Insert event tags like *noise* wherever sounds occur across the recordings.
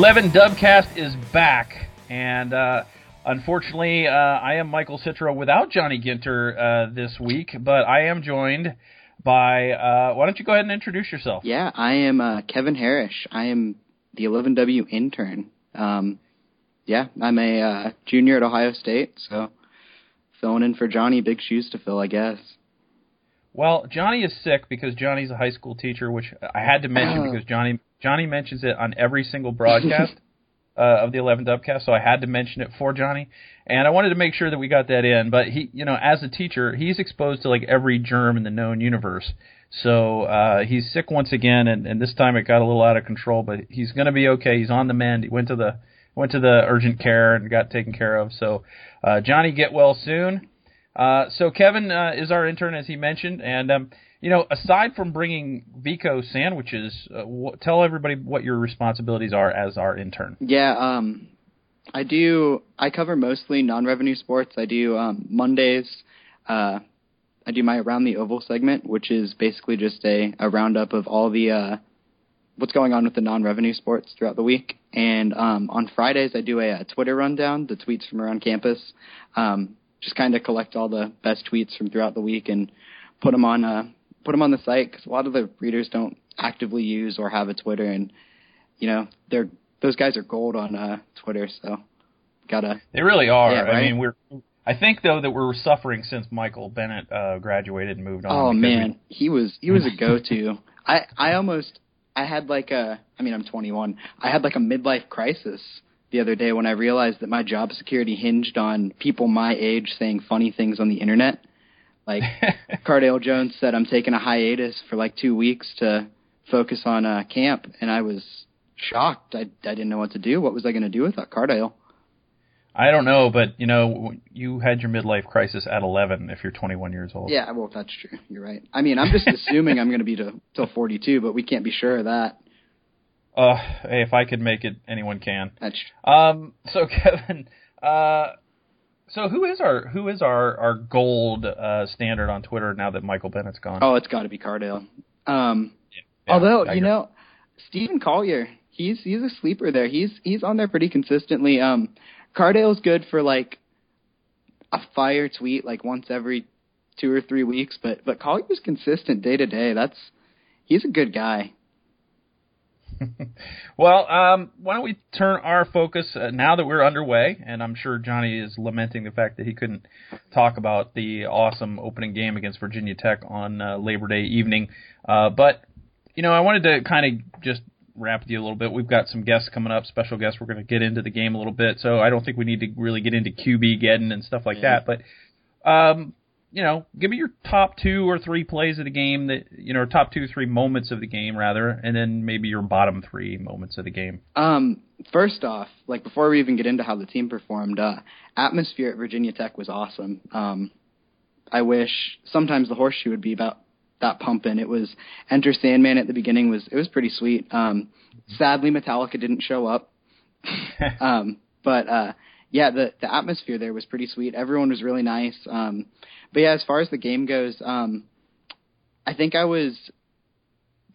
11 Dubcast is back, and uh, unfortunately, uh, I am Michael Citro without Johnny Ginter uh, this week, but I am joined by. Uh, why don't you go ahead and introduce yourself? Yeah, I am uh, Kevin Harris. I am the 11W intern. Um, yeah, I'm a uh, junior at Ohio State, so filling in for Johnny. Big shoes to fill, I guess. Well, Johnny is sick because Johnny's a high school teacher, which I had to mention Oh. because Johnny Johnny mentions it on every single broadcast *laughs* uh, of the 11 Dubcast, so I had to mention it for Johnny, and I wanted to make sure that we got that in. But he, you know, as a teacher, he's exposed to like every germ in the known universe. So uh, he's sick once again, and, and this time it got a little out of control. But he's going to be okay. He's on the mend. He went to the went to the urgent care and got taken care of. So uh, Johnny, get well soon. Uh, so Kevin uh, is our intern, as he mentioned, and um, you know, aside from bringing Vico sandwiches, uh, tell everybody what your responsibilities are as our intern. Yeah, um, I do. I cover mostly non-revenue sports. I do um, Mondays. Uh, I do my around the oval segment, which is basically just a, a roundup of all the uh, what's going on with the non-revenue sports throughout the week. And um, on Fridays, I do a, a Twitter rundown, the tweets from around campus. Um, just kind of collect all the best tweets from throughout the week and put them on uh, put them on the site because a lot of the readers don't actively use or have a Twitter, and you know they're those guys are gold on uh, Twitter, so gotta They really are. Yeah, I mean, we're. I think though that we're suffering since Michael Bennett uh, graduated and moved on. Oh man, he was he was a go-to. *laughs* I I almost I had like a I mean I'm 21. I had like a midlife crisis the other day when I realized that my job security hinged on people my age saying funny things on the internet. Like *laughs* Cardale Jones said, I'm taking a hiatus for like two weeks to focus on uh, camp, and I was shocked. I I didn't know what to do. What was I going to do without Cardale? I don't know, but you know, you had your midlife crisis at 11 if you're 21 years old. Yeah, well, that's true. You're right. I mean, I'm just *laughs* assuming I'm going to be to, till 42, but we can't be sure of that. Uh, hey, if I could make it, anyone can. That's Um, so *laughs* Kevin, uh, so who is our who is our our gold uh, standard on Twitter now that Michael Bennett's gone? oh, it's got to be Cardale. Um, Yeah, although you know, Stephen Collier, he's he's a sleeper there. He's he's on there pretty consistently. Um, Cardale's good for like a fire tweet like once every two or three weeks, but but Collier's consistent day to day. That's he's a good guy. *laughs* well, um, why don't we turn our focus uh, now that we're underway? And I'm sure Johnny is lamenting the fact that he couldn't talk about the awesome opening game against Virginia Tech on uh, Labor Day evening. Uh, but you know, I wanted to kind of just wrap with you a little bit. We've got some guests coming up, special guests. We're going to get into the game a little bit, so I don't think we need to really get into QB Geddon and stuff like Yeah. that. But um, you know, give me your top two or three plays of the game that you know, or top two, three moments of the game rather, and then maybe your bottom three moments of the game. Um, first off, like before we even get into how the team performed, uh, atmosphere at Virginia Tech was awesome. Um, I wish sometimes the horseshoe would be about that pumping. It was Enter Sandman at the beginning was it was pretty sweet. Um, sadly, Metallica didn't show up. *laughs* um, but uh, yeah, the the atmosphere there was pretty sweet. Everyone was really nice. Um, but yeah, as far as the game goes, um, I think I was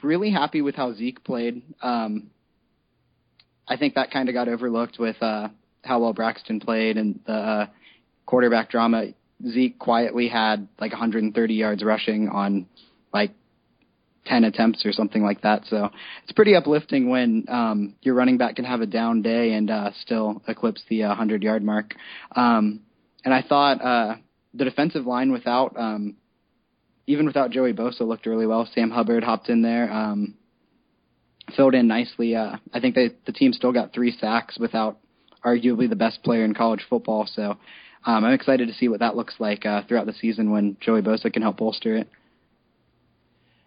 really happy with how Zeke played. Um, I think that kind of got overlooked with uh, how well Braxton played and the uh, quarterback drama. Zeke quietly had like 130 yards rushing on like 10 attempts or something like that. So it's pretty uplifting when um, your running back can have a down day and uh, still eclipse the uh, 100 yard mark. Um, and I thought uh, the defensive line without um, even without Joey Bosa looked really well. Sam Hubbard hopped in there. Um, filled in nicely. Uh, I think they, the team still got three sacks without arguably the best player in college football. So um, I'm excited to see what that looks like uh, throughout the season when Joey Bosa can help bolster it.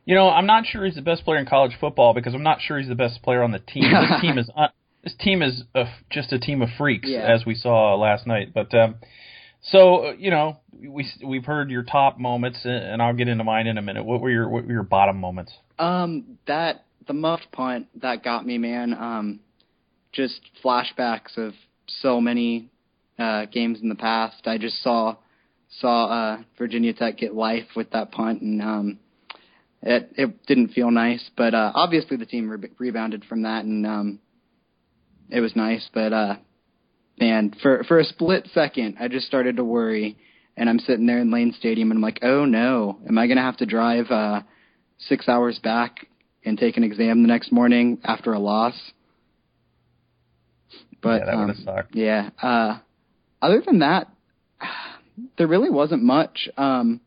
You know, I'm not sure he's the best player in college football because I'm not sure he's the best player on the team. This *laughs* team is un- this team is a, just a team of freaks, Yeah. as we saw last night. But um, so uh, you know, we we've heard your top moments, uh, and I'll get into mine in a minute. What were your what were your bottom moments? Um, that the muffed punt that got me, man. Um, just flashbacks of so many uh, games in the past. I just saw saw uh, Virginia Tech get life with that punt, and um, it it didn't feel nice. But uh, obviously, the team re- rebounded from that, and um, it was nice, but uh, man, for for a split second, I just started to worry, and I'm sitting there in Lane Stadium, and I'm like, oh no, am I gonna have to drive uh, six hours back and take an exam the next morning after a loss? But yeah, that um, would have sucked. yeah. Uh, other than that, *sighs* there really wasn't much. Um,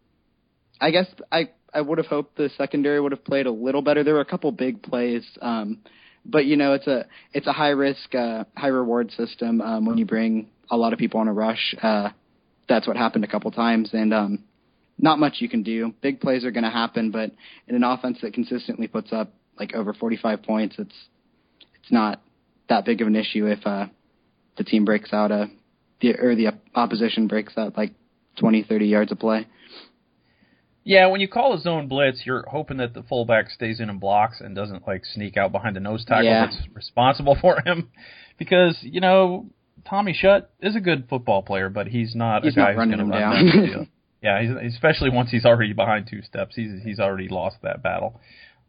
I guess I I would have hoped the secondary would have played a little better. There were a couple big plays, um, but you know it's a it's a high risk, uh, high reward system um, when you bring a lot of people on a rush. Uh, that's what happened a couple times, and um, not much you can do. Big plays are going to happen, but in an offense that consistently puts up like over 45 points, it's it's not that big of an issue if uh, the team breaks out a the or the opposition breaks out like 20, 30 yards of play. Yeah, when you call a zone blitz, you're hoping that the fullback stays in and blocks and doesn't like sneak out behind the nose tackle Yeah. that's responsible *laughs* for him. Because you know Tommy Shutt is a good football player, but he's not He's a guy not who's running going to him run down. down. *laughs* Yeah, he's, especially once he's already behind two steps, he's he's already lost that battle.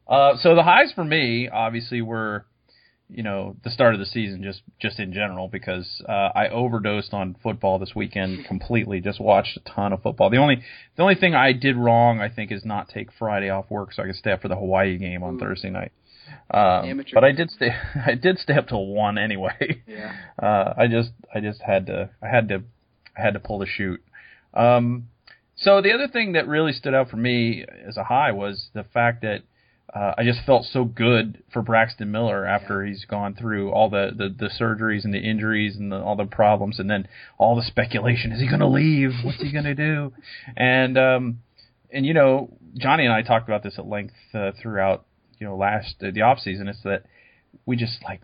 Uh, so the highs for me, obviously, were you know the start of the season, just just in general, because uh, I overdosed on football this weekend *laughs* completely. Just watched a ton of football. The only the only thing I did wrong, I think, is not take Friday off work so I could stay up for the Hawaii game on Ooh. Thursday night. Um, Amateur. but I did stay. *laughs* I did stay up till one anyway. Yeah. *laughs* Uh, I just I just had to I had to I had to pull the chute. Um, so the other thing that really stood out for me as a high was the fact that uh, I just felt so good for Braxton Miller after he's gone through all the, the, the surgeries and the injuries and the, all the problems, and then all the speculation: is he going to leave? What's he going to do? *laughs* And um, and you know, Johnny and I talked about this at length uh, throughout you know last uh, the off season. It's that we just like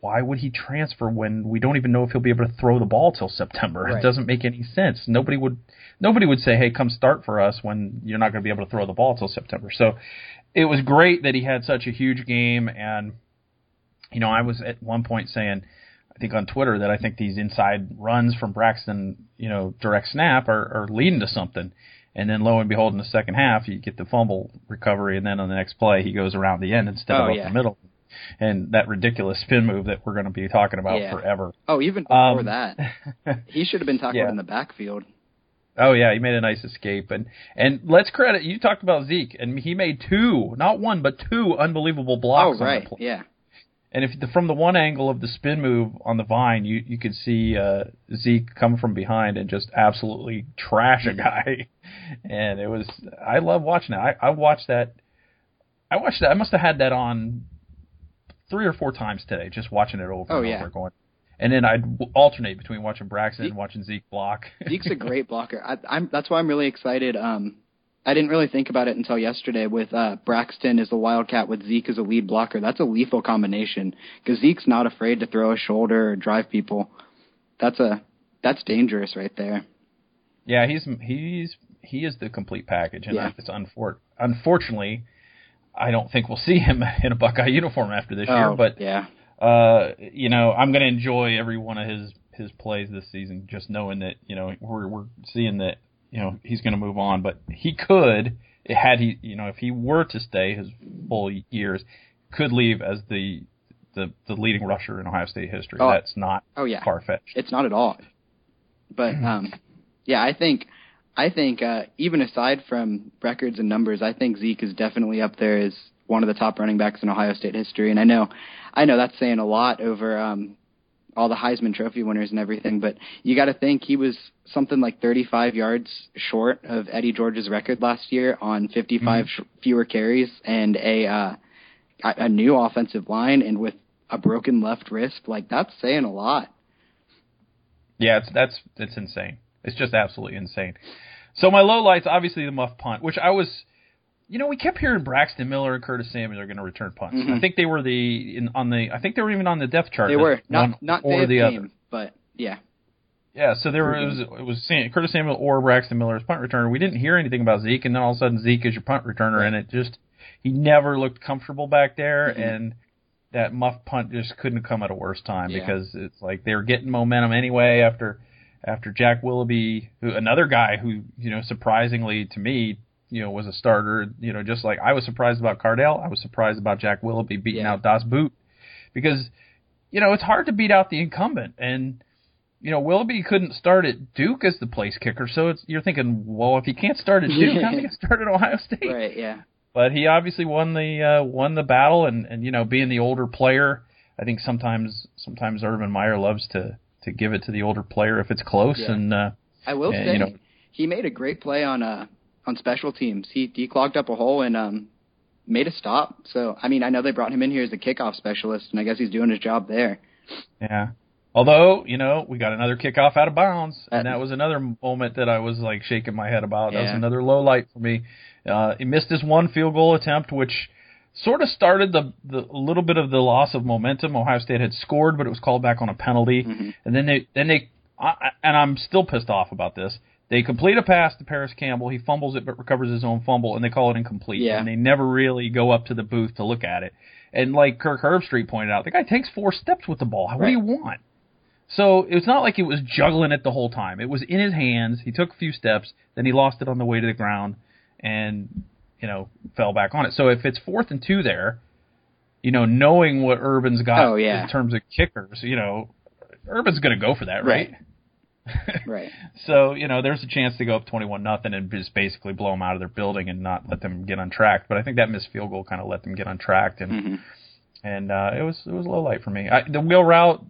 why would he transfer when we don't even know if he'll be able to throw the ball till September? Right. It doesn't make any sense. Nobody would nobody would say, "Hey, come start for us" when you're not going to be able to throw the ball till September. So it was great that he had such a huge game and you know, I was at one point saying I think on Twitter that I think these inside runs from Braxton, you know, direct snap are, are leading to something. And then lo and behold, in the second half, you get the fumble recovery, and then on the next play, he goes around the end instead Oh, of up yeah. the middle. And that ridiculous spin move that we're going to be talking about Yeah. forever. Oh, even before Um, that, *laughs* he should have been tackled Yeah. in the backfield. Oh yeah, he made a nice escape, and and let's credit you talked about Zeke, and he made two, not one, but two unbelievable blocks oh, on right. play. Yeah. And if the, from the one angle of the spin move on the vine, you you could see uh, Zeke come from behind and just absolutely trash a guy. *laughs* And it was I love watching it. I, I watched that. I watched that. I must have had that on three or four times today, just watching it over Oh, and yeah. over, going. And then I'd alternate between watching Braxton and watching Zeke block. *laughs* Zeke's a great blocker. I, I'm that's why I'm really excited. Um, I didn't really think about it until yesterday with uh, Braxton as the wildcat with Zeke as a lead blocker. That's a lethal combination because Zeke's not afraid to throw a shoulder or drive people. That's a that's dangerous right there. Yeah, he's he's he is the complete package, and Yeah. it's unfor- unfortunately, I don't think we'll see him *laughs* in a Buckeye uniform after this year. oh, But yeah, uh, you know, I'm going to enjoy every one of his his plays this season, just knowing that you know we're we're seeing that you know he's going to move on, but he could had he you know if he were to stay his full years, could leave as the the the leading rusher in Ohio State history. Oh. That's not oh yeah. far fetched. It's not at all. But um, yeah, I think I think uh, even aside from records and numbers, I think Zeke is definitely up there as one of the top running backs in Ohio State history. And I know, I know that's saying a lot over um, all the Heisman Trophy winners and everything. But you got to think he was something like 35 yards short of Eddie George's record last year on 55 sh- fewer carries and a uh, a a new offensive line and with a broken left wrist. Like that's saying a lot. Yeah, it's that's it's insane. It's just absolutely insane. So my low lights, obviously the muff punt, which I was, you know, we kept hearing Braxton Miller and Curtis Samuel are going to return punts. Mhm. I think they were the in, on the I think they were even on the depth chart. They were not not or the game, other. but yeah, Yeah, so there was it was Curtis Samuel or Braxton Miller as punt returner. We didn't hear anything about Zeke, and then all of a sudden Zeke is your punt returner, and it just he never looked comfortable back there, Mhm. and that muff punt just couldn't come at a worse time Yeah. because it's like they were getting momentum anyway after after Jack Willoughby, who another guy who you know surprisingly to me you know was a starter. You know, just like I was surprised about Cardale, I was surprised about Jack Willoughby beating Yeah. out Das Boot because you know, it's hard to beat out the incumbent. And, you know, Willoughby couldn't start at Duke as the place kicker. So it's, you're thinking, well, if he can't start at Duke, how can he *laughs* start at Ohio State? Right, yeah. But he obviously won the uh, won the battle, and and you know, being the older player, I think sometimes sometimes Urban Meyer loves to to give it to the older player if it's close. Yeah. And uh, I will and, say you know, he made a great play on uh on special teams. He he clogged up a hole and um made a stop. So I mean, I know they brought him in here as a kickoff specialist, and I guess he's doing his job there. Yeah. Although, you know, we got another kickoff out of bounds, and that was another moment that I was like shaking my head about. That was another low light for me. Uh, he missed his one field goal attempt, which sort of started the the a little bit of the loss of momentum. Ohio State had scored, but it was called back on a penalty, Mhm. and then they then they I- and I'm still pissed off about this. They complete a pass to Parris Campbell. He fumbles it, but recovers his own fumble, and they call it incomplete. Yeah. And they never really go up to the booth to look at it. And like Kirk Herbstreit pointed out, the guy takes four steps with the ball. What do you want? So it's not like he was juggling it the whole time. It was in his hands. He took a few steps, then he lost it on the way to the ground, and you know fell back on it. So if it's fourth and two there, you know, knowing what Urban's got Oh, yeah. in terms of kickers, you know, Urban's going to go for that, right? Right. *laughs* so you know, there's a chance to go up twenty-one nothing and just basically blow them out of their building and not let them get untracked. But I think that missed field goal kind of let them get untracked, and hmm and uh, it was it was a low light for me. I, the wheel route,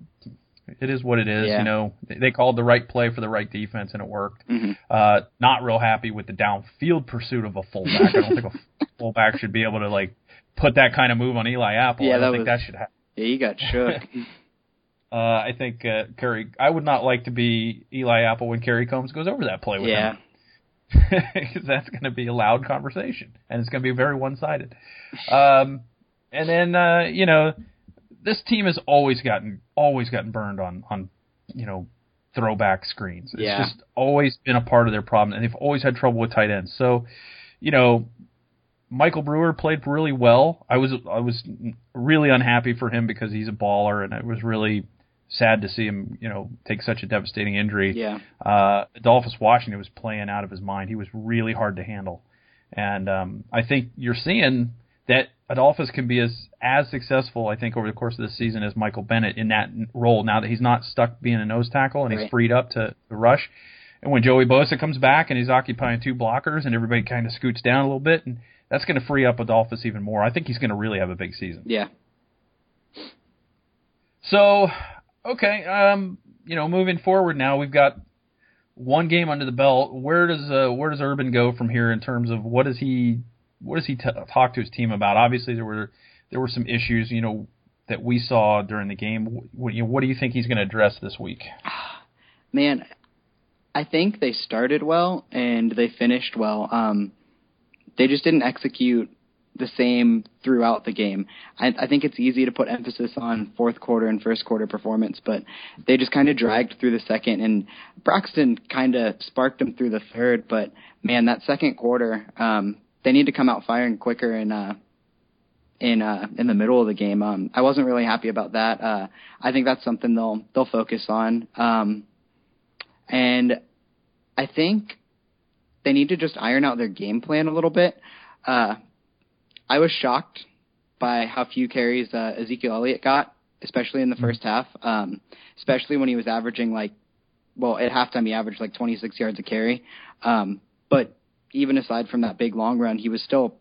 it is what it is. Yeah. You know, they, they called the right play for the right defense, and it worked. hmm Uh, not real happy with the downfield pursuit of a fullback. I don't think a *laughs* fullback should be able to like put that kind of move on Eli Apple. Yeah, I don't that think was- that should happen. Yeah, you got shook. *laughs* Uh, I think uh, Kerry. I would not like to be Eli Apple when Kerry Coombs goes over that play with yeah. him. because *laughs* that's going to be a loud conversation and it's going to be very one-sided. Um, and then uh, you know, this team has always gotten always gotten burned on on you know throwback screens. It's Yeah. just always been a part of their problem, and they've always had trouble with tight ends. So, you know. Michael Brewer played really well. I was I was really unhappy for him because he's a baller, and it was really sad to see him, you know, take such a devastating injury Yeah. uh, Adolphus Washington was playing out of his mind. He was really hard to handle, and um, I think you're seeing that Adolphus can be as as successful, I think, over the course of this season as Michael Bennett in that role. Now that he's not stuck being a nose tackle and he's freed up to, to rush, and when Joey Bosa comes back and he's occupying two blockers and everybody kind of scoots down a little bit, and that's going to free up Adolphus even more. I think he's going to really have a big season. Yeah. So, okay, um, you know, moving forward now, we've got one game under the belt. Where does uh, where does Urban go from here in terms of what does he what does he t- talk to his team about? Obviously, there were there were some issues, you know, that we saw during the game. What, you know, what do you think he's going to address this week? *sighs* Man, I think they started well and they finished well. Um, they just didn't execute the same throughout the game. I, I think it's easy to put emphasis on fourth quarter and first quarter performance, but they just kind of dragged through the second, and Braxton kind of sparked them through the third. But man, that second quarter, um, they need to come out firing quicker and. Uh, in uh in the middle of the game. Um I wasn't really happy about that. Uh I think that's something they'll they'll focus on. Um and I think they need to just iron out their game plan a little bit. Uh I was shocked by how few carries uh, Ezekiel Elliott got, especially in the first half. Um especially when he was averaging like well, at halftime he averaged like 26 yards a carry. Um but even aside from that big long run, he was still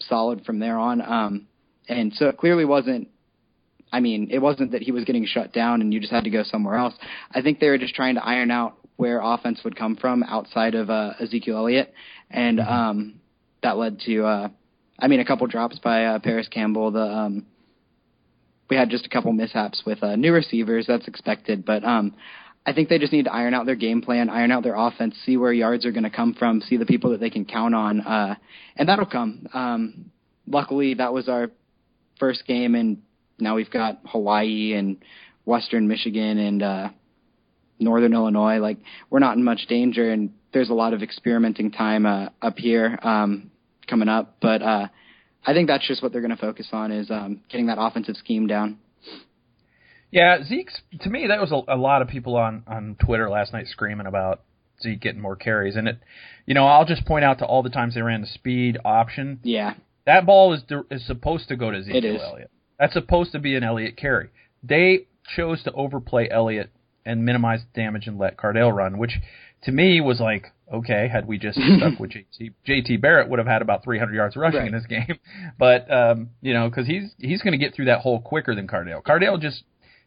solid from there on. Um, and so it clearly wasn't. I mean, it wasn't that he was getting shut down and you just had to go somewhere else. I think they were just trying to iron out where offense would come from outside of uh, Ezekiel Elliott, and um, that led to, uh, I mean, a couple drops by uh, Parris Campbell. The um, we had just a couple mishaps with uh, new receivers. That's expected, but um, I think they just need to iron out their game plan, iron out their offense, see where yards are going to come from, see the people that they can count on, uh, and that'll come. Um, luckily, that was our first game, and now we've got Hawaii and Western Michigan and uh, Northern Illinois. Like we're not in much danger, and there's a lot of experimenting time uh, up here um, coming up. But uh, I think that's just what they're going to focus on is um, getting that offensive scheme down. Yeah, Zeke's to me that was a, a lot of people on on Twitter last night screaming about Zeke getting more carries, and it, you know, I'll just point out to all the times they ran the speed option. Yeah, That ball is is supposed to go to is. Elliott. That's supposed to be an Elliott carry. they chose to overplay Elliott and minimize damage and let Cardale run, which to me was like, okay, had we just *laughs* stuck with JT, JT Barrett would have had about 300 yards rushing Right. in this game, *laughs* but um, you know, because he's he's going to get through that hole quicker than Cardale. Cardale just,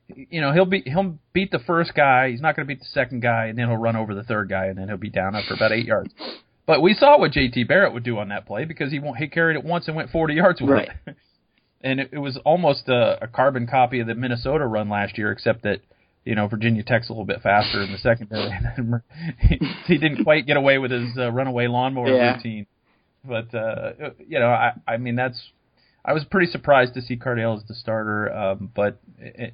you know, he'll be he'll beat the first guy, he's not going to beat the second guy, and then he'll run over the third guy, and then he'll be down after about eight yards. *laughs* But we saw what JT Barrett would do on that play because he won't- he carried it once and went 40 yards with Right. it. And it, it was almost a, a carbon copy of the Minnesota run last year, except that you know Virginia Tech's a little bit faster in the secondary. he, *laughs* he didn't quite get away with his uh, runaway lawnmower Yeah. routine. But uh, you know, I I mean that's I was pretty surprised to see Cardale as the starter, um, but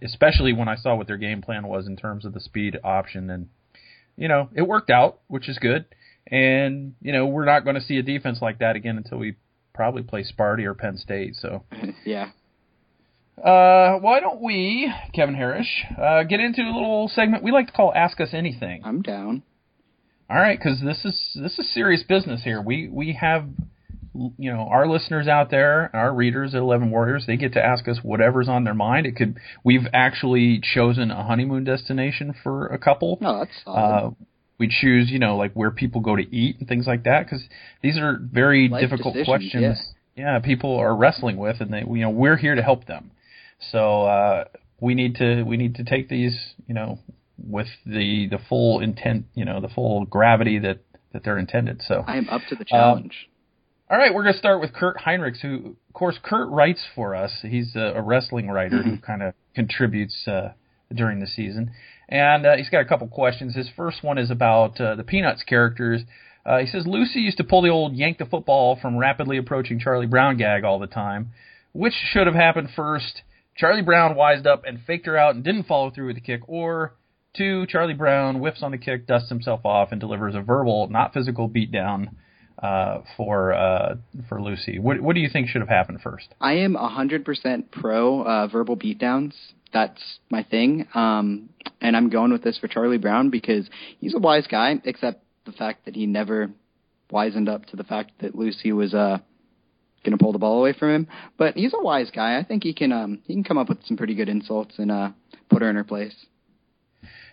especially when I saw what their game plan was in terms of the speed option, and you know it worked out, which is good. And you know we're not going to see a defense like that again until we probably play Sparty or Penn State. So *laughs* yeah. Uh, why don't we, Kevin Harris, uh, get into a little segment we like to call "Ask Us Anything"? I'm down. All right, because this is this is serious business here. We we have you know our listeners out there, our readers at Eleven Warriors. They get to ask us whatever's on their mind. It could we've actually chosen a honeymoon destination for a couple. No, that's solid. Uh, we choose, you know, like where people go to eat and things like that, because these are very Life difficult questions. Yeah, people are wrestling with, and they, you know, we're here to help them. So uh, we need to we need to take these, you know, with the the full intent, you know, the full gravity that that they're intended. So I am up to the challenge. all right, we're going to start with Kurt Heinrichs, who, of course, Kurt writes for us. He's a, a wrestling writer who kind of contributes uh, during the season. And uh, he's got a couple questions. His first one is about uh, the Peanuts characters. Uh, he says Lucy used to pull the old yank the football from rapidly approaching Charlie Brown gag all the time. Which should have happened first? Charlie Brown wised up and faked her out and didn't follow through with the kick, or two, Charlie Brown whiffs on the kick, dusts himself off, and delivers a verbal, not physical beatdown uh, for uh, for Lucy. What what do you think should have happened first? I am 100% pro uh, verbal beatdowns. That's my thing. Um, and I'm going with this for Charlie Brown because he's a wise guy, except the fact that he never wisened up to the fact that Lucy was uh, going to pull the ball away from him. But he's a wise guy. I think he can um, he can come up with some pretty good insults and uh, put her in her place.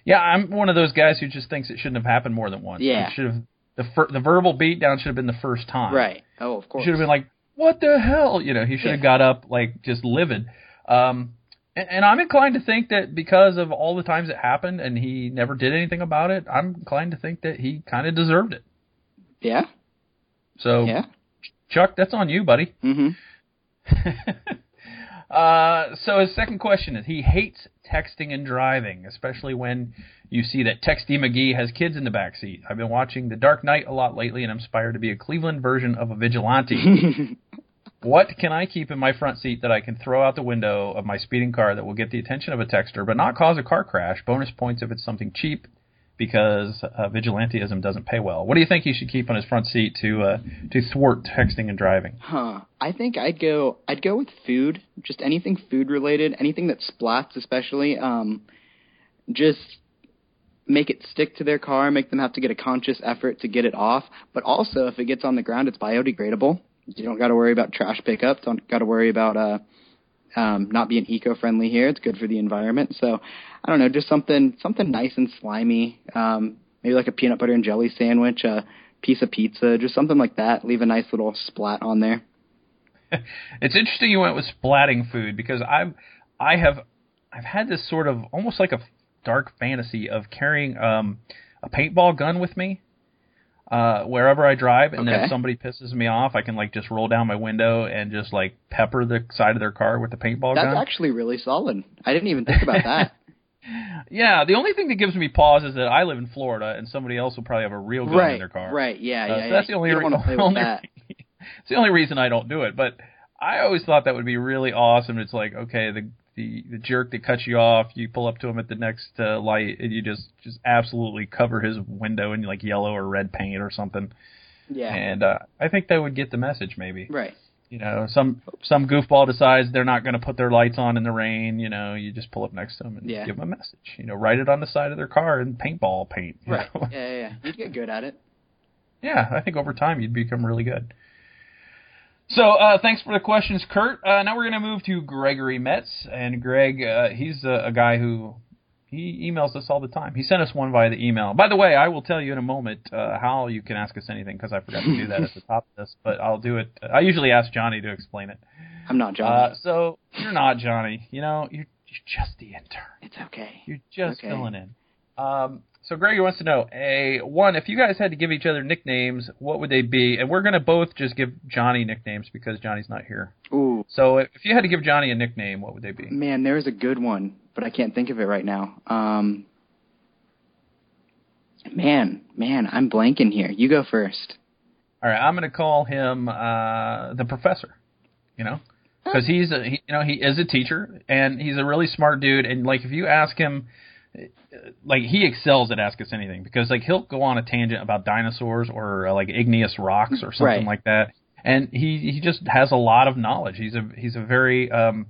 Yeah, I'm one of those guys who just thinks it shouldn't have happened more than once. Yeah. it should have the fir- the verbal beatdown should have been the first time. Right. Oh, of course. should have been like, "What the hell?" You know, he should have Yeah. got up like just livid. Um, and, and I'm inclined to think that because of all the times it happened and he never did anything about it, I'm inclined to think that he kind of deserved it. yeah. So, Yeah. Chuck, that's on you, buddy. hmm *laughs* uh, so his second question is he hates texting and driving, especially when you see that Texty McGee has kids in the back seat. I've been watching The Dark Knight a lot lately, and I'm inspired to be a Cleveland version of a vigilante. *laughs* what can I keep in my front seat that I can throw out the window of my speeding car that will get the attention of a texter but not cause a car crash? Bonus points if it's something cheap, because uh, vigilanteism doesn't pay well. What do you think he should keep on his front seat to uh, to thwart texting and driving? Huh. I think I'd go I'd go with food. Just anything food related, anything that splats especially. Um just make it stick to their car, make them have to get a conscious effort to get it off. But also if it gets on the ground it's biodegradable. You don't gotta worry about trash pickup, don't gotta worry about uh um not being eco friendly here. It's good for the environment. So I don't know, just something something nice and slimy. Um maybe like a peanut butter and jelly sandwich, a piece of pizza, just something like that. Leave a nice little splat on there. *laughs* it's interesting you went with splatting food because I've I have I've had this sort of almost like a dark fantasy of carrying um a paintball gun with me uh wherever I drive and then if somebody pisses me off I can like just roll down my window and just like pepper the side of their car with the paintball That's gun. That's actually really solid. I didn't even think about that. *laughs* yeah, the only thing that gives me pause is that I live in Florida and somebody else will probably have a real gun right, in their car. right, yeah, Uh, yeah. so yeah. that's the only, you don't re- want *laughs* to play with only that. *laughs* it's the only reason I don't do it. But I always thought that would be really awesome. It's like okay, the the the jerk that cuts you off, you pull up to him at the next uh, light, and you just just absolutely cover his window in like yellow or red paint or something. Yeah, And uh, I think that would get the message. Maybe right. you know some some goofball decides they're not going to put their lights on in the rain. You know, you just pull up next to them and Yeah. give them a message. You know, write it on the side of their car in paintball paint. Right. Yeah, yeah, yeah. You'd get good at it. *laughs* Yeah, I think over time you'd become really good. So uh, thanks for the questions, Kurt. Uh, now we're going to move to Gregory Metz, and Greg, uh, he's a, a, guy who he emails us all the time. He sent us one via the email. By the way, I will tell you in a moment uh, how you can ask us anything because I forgot to do that at the top of this, but I'll do it. I usually ask Johnny to explain it. I'm not Johnny. Uh, so you're not Johnny. You know, you're, you're just the intern. It's okay. You're just okay. filling in. Um, so Gregory wants to know, a one, if you guys had to give each other nicknames, what would they be? And we're gonna both just give Johnny nicknames because Johnny's not here. Ooh. So if you had to give Johnny a nickname, what would they be? Man, there's a good one, but I can't think of it right now. Um. Man, man, I'm blanking here. You go first. All right, I'm gonna call him uh, the professor. You know, because he's a he, you know he is a teacher and he's a really smart dude. And like if you ask him like he excels at ask us anything because like he'll go on a tangent about dinosaurs or uh, like igneous rocks or something right. like that. And he he just has a lot of knowledge. He's a he's a very um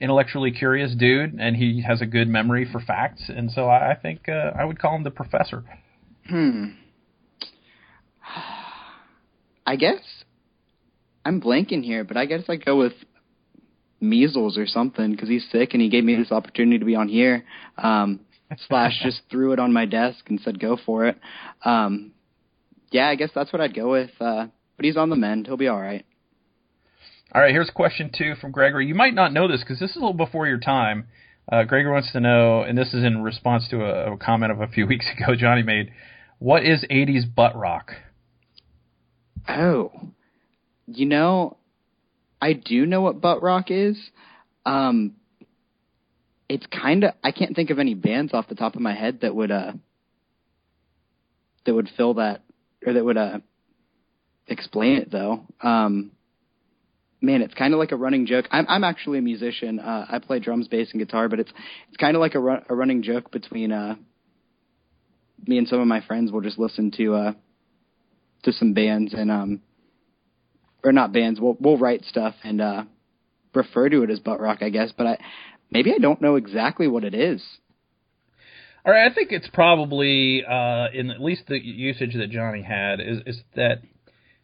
intellectually curious dude and he has a good memory for facts. And so i, I think uh, i would call him the professor. Hmm. I guess i'm blanking here but i guess i'd go with measles or something because he's sick and he gave me this opportunity to be on here. Um slash just threw it on my desk and said go for it. Um, yeah, I guess that's what I'd go with. Uh, but he's on the mend; he'll be all right. All right, here's question two from Gregory. You might not know this because this is a little before your time. Uh, Gregory wants to know, and this is in response to a, a comment of a few *laughs* weeks ago Johnny made. What is '80s butt rock? Oh, you know, I do know what butt rock is. Um, it's kind of I can't think of any bands off the top of my head that would uh that would fill that or that would uh explain it though. Um man, it's kind of like a running joke. I'm I'm actually a musician. Uh I play drums, bass and guitar, but it's it's kind of like a run, a running joke between uh me and some of my friends will just listen to uh to some bands and um or not bands, we'll we'll write stuff and uh refer to it as butt rock, I guess, but I maybe I don't know exactly what it is. All right, I think it's probably uh, in at least the usage that Johnny had is is that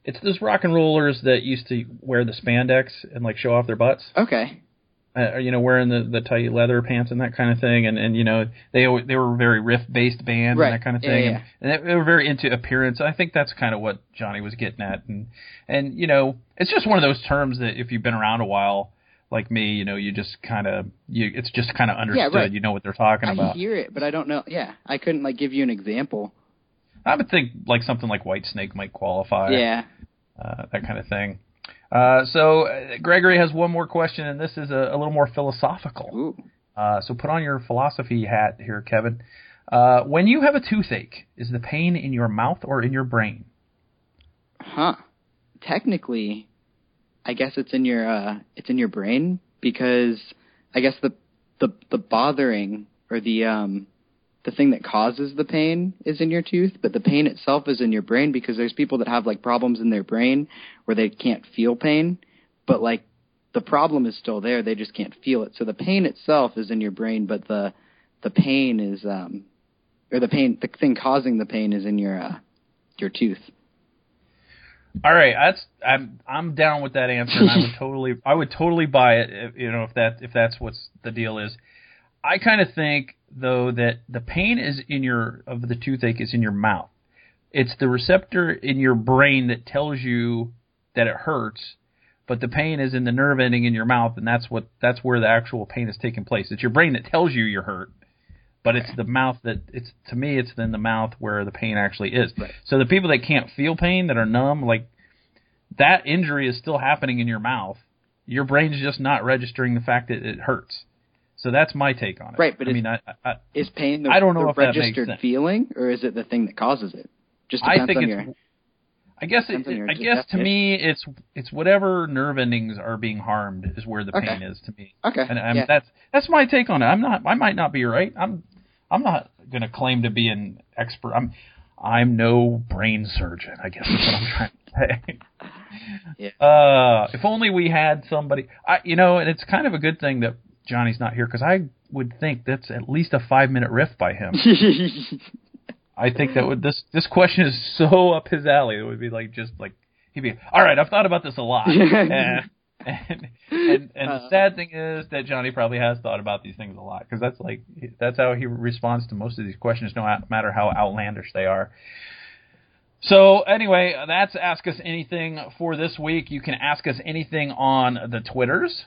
it's those rock and rollers that used to wear the spandex and like show off their butts. Okay. Uh, you know, wearing the the tight leather pants and that kind of thing, and and you know they they were very riff based band right. and that kind of thing, yeah. and, and they were very into appearance. I think that's kind of what Johnny was getting at, and and you know it's just one of those terms that if you've been around a while, like me, you know, you just kind of you it's just kind of understood. right. You know what they're talking about. I about. hear it, but I don't know. Yeah, I couldn't like give you an example. I would think like something like Whitesnake might qualify. Yeah. uh, that kind of thing. Uh, so uh, Gregory has one more question, and this is a, a little more philosophical. Uh, so put on your philosophy hat here, Kevin. Uh, when you have a toothache, is the pain in your mouth or in your brain? Huh. Technically, I guess it's in your uh it's in your brain because I guess the the the bothering or the um the thing that causes the pain is in your tooth, but the pain itself is in your brain because there's people that have like problems in their brain where they can't feel pain, but like the problem is still there, they just can't feel it. So the pain itself is in your brain, but the the pain is um or the pain the thing causing the pain is in your uh your tooth. All right, that's I'm I'm down with that answer, and I would *laughs* totally I would totally buy it. If, you know, if that if that's what's the deal is. I kind of think though that the pain is in your of the toothache is in your mouth. It's the receptor in your brain that tells you that it hurts, but the pain is in the nerve ending in your mouth, and that's what that's where the actual pain is taking place. It's your brain that tells you you're hurt, but it's the mouth that it's to me it's in the mouth where the pain actually is. Right. So the people that can't feel pain that are numb, like that injury is still happening in your mouth. Your brain's just not registering the fact that it hurts. So that's my take on it. Right, but I it's- mean, I, I, Is pain the, I don't know the if registered feeling, or is it the thing that causes it? Just I depends think on it's. your. I guess it, depends on your I guess to me it's it's whatever nerve endings are being harmed is where the Okay. pain is to me. Okay. And I'm, yeah. that's that's my take on it. I'm not I might not be right. I'm I'm not going to claim to be an expert. I'm I'm no brain surgeon. I guess is what I'm *laughs* trying to say. Yeah. Uh, if only we had somebody. I you know, and it's kind of a good thing that Johnny's not here because I would think that's at least a five minute riff by him. *laughs* I think that would this this question is so *laughs* up his alley. It would be like just like he'd be, all right, I've thought about this a lot. *laughs* and, and and, and the uh. sad thing is that Johnny probably has thought about these things a lot because that's like that's how he responds to most of these questions, no matter how outlandish they are. So anyway, that's ask us anything for this week. You can ask us anything on the Twitters.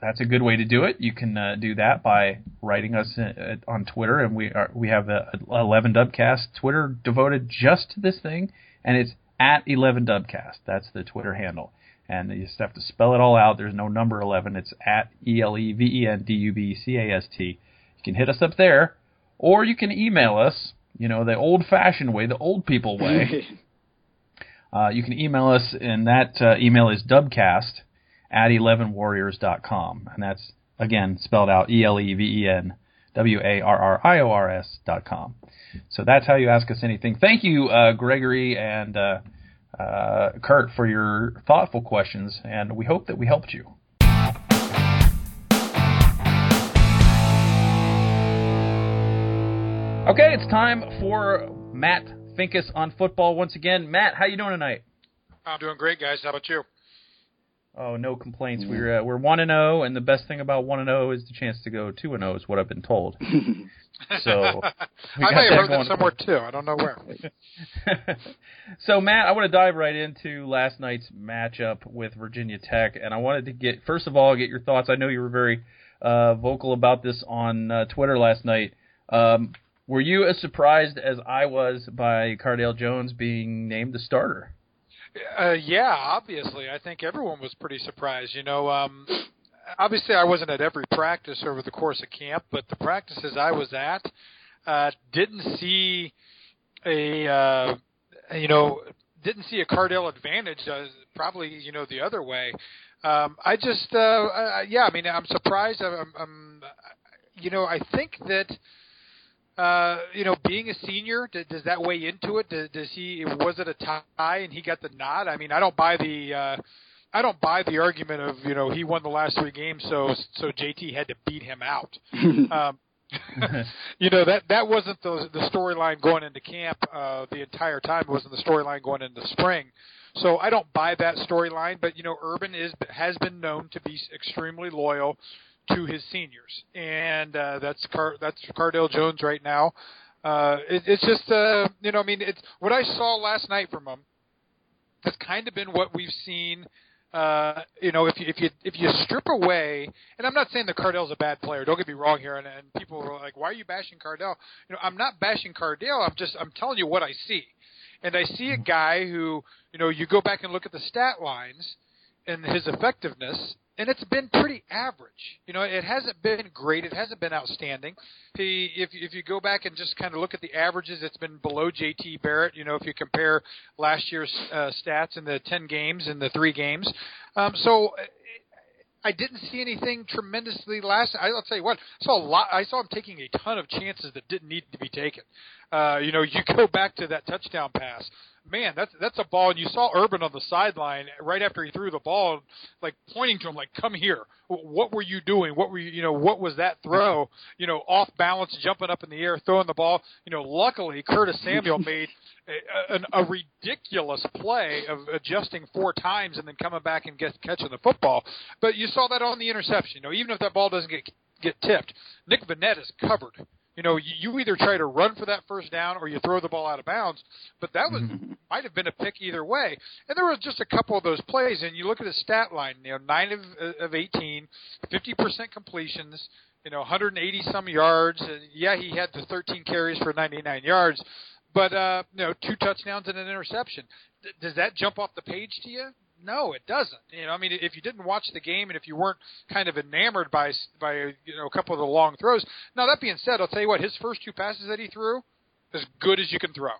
That's a good way to do it. You can uh, do that by writing us uh, on Twitter, and we are we have a 11 Dubcast Twitter devoted just to this thing, and it's at 11 Dubcast. That's the Twitter handle and you just have to spell it all out. There's no number 11. It's at E L E V E N D U B C A S T. You can hit us up there, or you can email us. You know the old-fashioned way, the old people way. *laughs* uh, you can email us, and that uh, email is dubcast at 11warriors.com, and that's again spelled out E L E V E N W A R R I O R S dot com. So that's how you ask us anything. Thank you, uh, Gregory and uh, uh, Kurt, for your thoughtful questions, and we hope that we helped you. Okay, it's time for Matt Finkes on football once again. Matt, how you doing tonight? I'm doing great, guys. How about you? Oh, no complaints. Mm-hmm. We're uh, we're one and zero, oh, and the best thing about one and zero oh is the chance to go two and zero. Is what I've been told. *laughs* So *laughs* I may have heard that somewhere too. I don't know where. *laughs* so Matt, I want to dive right into last night's matchup with Virginia Tech, and I wanted to get first of all get your thoughts. I know you were very uh, vocal about this on uh, Twitter last night. Um, were you as surprised as I was by Cardale Jones being named the starter? Uh, yeah, obviously. I think everyone was pretty surprised. You know, um, obviously I wasn't at every practice over the course of camp, but the practices I was at uh, didn't see a uh, you know didn't see a Cardale advantage. Uh, probably you know the other way. Um, I just uh, uh, yeah, I mean I'm surprised. I'm, I'm you know I think that uh, you know, being a senior, does, does that weigh into it? Does, does he was it a tie and he got the nod? I mean, I don't buy the uh, I don't buy the argument of you know he won the last three games, so so JT had to beat him out. *laughs* um, *laughs* you know that that wasn't the the storyline going into camp uh, the entire time. It wasn't the storyline going into spring. So I don't buy that storyline. But you know, Urban is has been known to be extremely loyal to his seniors, and uh, that's Car- that's Cardale Jones right now. Uh, it, it's just uh, you know, I mean, it's what I saw last night from him. Has kind of been what we've seen uh, you know, if you if you if you strip away, and I'm not saying that Cardale's a bad player. Don't get me wrong here. And, and people are like, "Why are you bashing Cardale?" You know, I'm not bashing Cardale. I'm just I'm telling you what I see, and I see a guy who, you know, you go back and look at the stat lines and his effectiveness, and it's been pretty average. You know, it hasn't been great. It hasn't been outstanding. He, if if you go back and just kind of look at the averages, it's been below JT Barrett. You know, if you compare last year's uh, stats in the ten games and the three games, um, so. I didn't see anything tremendously last. I'll tell you what, I saw a lot. I saw him taking a ton of chances that didn't need to be taken. Uh, you know, you go back to that touchdown pass man, that's that's a ball. And you saw Urban on the sideline right after he threw the ball, like pointing to him, like, "Come here. What were you doing? What were you, you know, what was that throw? You know, off balance, jumping up in the air, throwing the ball. You know, luckily Curtis Samuel *laughs* made a, a, a ridiculous play of adjusting four times and then coming back and get, catching the football. But you saw that on the interception. You know, even if that ball doesn't get get tipped, Nick Vannett is covered you know, you either try to run for that first down or you throw the ball out of bounds. But that was mm-hmm. might have been a pick either way. And there were just a couple of those plays, and you look at his stat line. You know, nine of of eighteen, fifty percent completions. You know, 180 some yards. And yeah, he had the 13 carries for 99 yards, but uh, you know, two touchdowns and an interception. D- does that jump off the page to you? No, it doesn't. You know, I mean, if you didn't watch the game and if you weren't kind of enamored by by you know a couple of the long throws. Now that being said, I'll tell you what, his first two passes that he threw, as good as you can throw.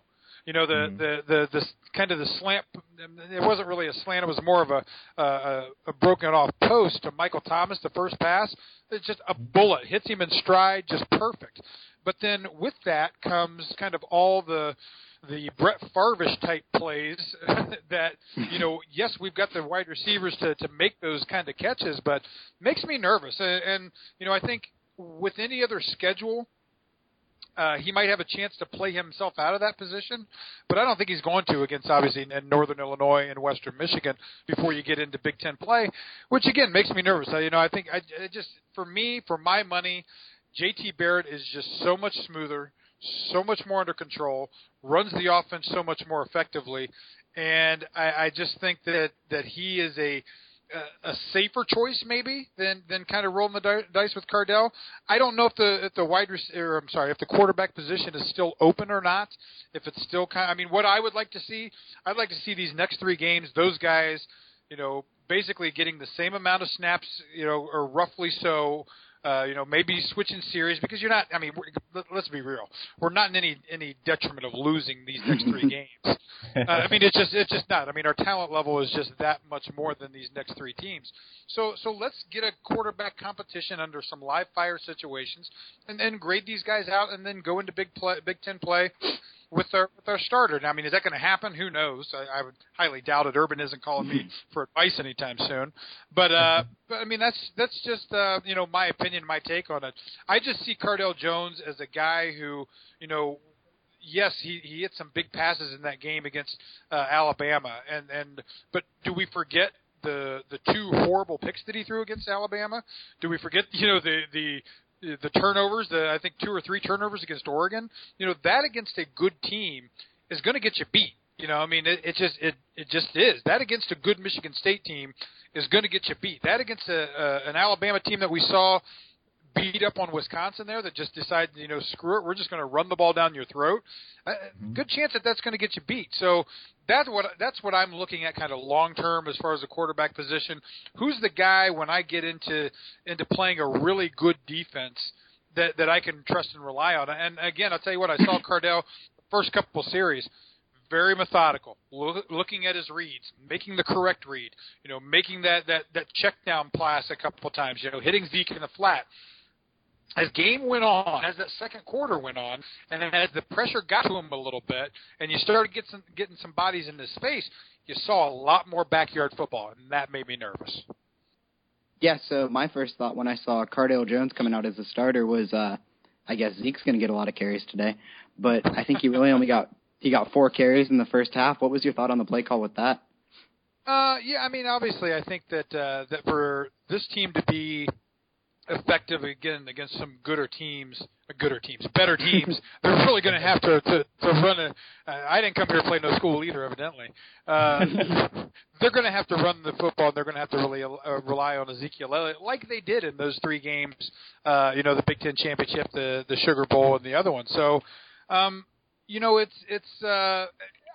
You know, the mm-hmm. the the the kind of the slant. It wasn't really a slant. It was more of a a, a broken off post to Michael Thomas. The first pass, it's just a bullet hits him in stride, just perfect. But then with that comes kind of all the the Brett Farvish type plays *laughs* that you know yes we've got the wide receivers to to make those kind of catches but makes me nervous and, and you know I think with any other schedule uh, he might have a chance to play himself out of that position, but I don't think he's going to against obviously in Northern Illinois and Western Michigan before you get into Big Ten play, which again makes me nervous. I, you know, I think I, just for me, for my money, JT Barrett is just so much smoother, so much more under control, runs the offense so much more effectively, and I, I just think that that he is a a, safer choice maybe than than kind of rolling the dice with Cardale. I don't know if the if the wide receiver, I'm sorry, if the quarterback position is still open or not. If it's still kind, of, I mean, what I would like to see, I'd like to see these next three games, those guys, you know, basically getting the same amount of snaps, you know, or roughly so uh, you know, maybe switching series because you're not. I mean, let's be real. We're not in any any detriment of losing these next three *laughs* games. Uh, I mean, it's just it's just not. I mean, our talent level is just that much more than these next three teams. So so let's get a quarterback competition under some live fire situations, and then grade these guys out, and then go into big play, Big Ten play with our with our starter. Now, I mean, is that going to happen? Who knows? I, I would highly doubt it. Urban isn't calling me *laughs* for advice anytime soon. But uh, but I mean, that's that's just uh, you know my opinion, my take on it. I just see Cardale Jones as a guy who you know. Yes, he he hit some big passes in that game against uh, Alabama, and and but do we forget the the two horrible picks that he threw against Alabama? Do we forget you know the the the turnovers, the I think two or three turnovers against Oregon, you know that against a good team is going to get you beat. You know, I mean, it, it just it it just is. That against a good Michigan State team is going to get you beat. That against a, a an Alabama team that we saw beat up on Wisconsin there that just decided, you know, screw it, we're just going to run the ball down your throat. Uh, mm-hmm. Good chance that that's going to get you beat. So that's what that's what I'm looking at, kind of long term as far as the quarterback position. Who's the guy when I get into into playing a really good defense that that I can trust and rely on? And again, I'll tell you what, I saw *coughs* Cardale first couple series very methodical, looking at his reads, making the correct read, you know, making that that that check down pass a couple times, you know, hitting Zeke in the flat as game went on, as that second quarter went on, and as the pressure got to him a little bit, and you started getting some, getting some bodies into space, you saw a lot more backyard football, and that made me nervous. Yeah, so my first thought when I saw Cardale Jones coming out as a starter was, uh, I guess Zeke's going to get a lot of carries today, but I think he really only got he got four carries in the first half. What was your thought on the play call with that? Uh, yeah, I mean, obviously, I think that uh, that for this team to be effective again against some gooder teams, uh, gooder teams, better teams. *laughs* they're really going to have to to, to run a. Uh, I didn't come here to play no school either, evidently. Uh, *laughs* they're going to have to run the football. and They're going to have to really uh, rely on Ezekiel Elliott, like they did in those three games. Uh, you know, the Big Ten championship, the the Sugar Bowl, and the other one. So, um, you know, it's it's. Uh,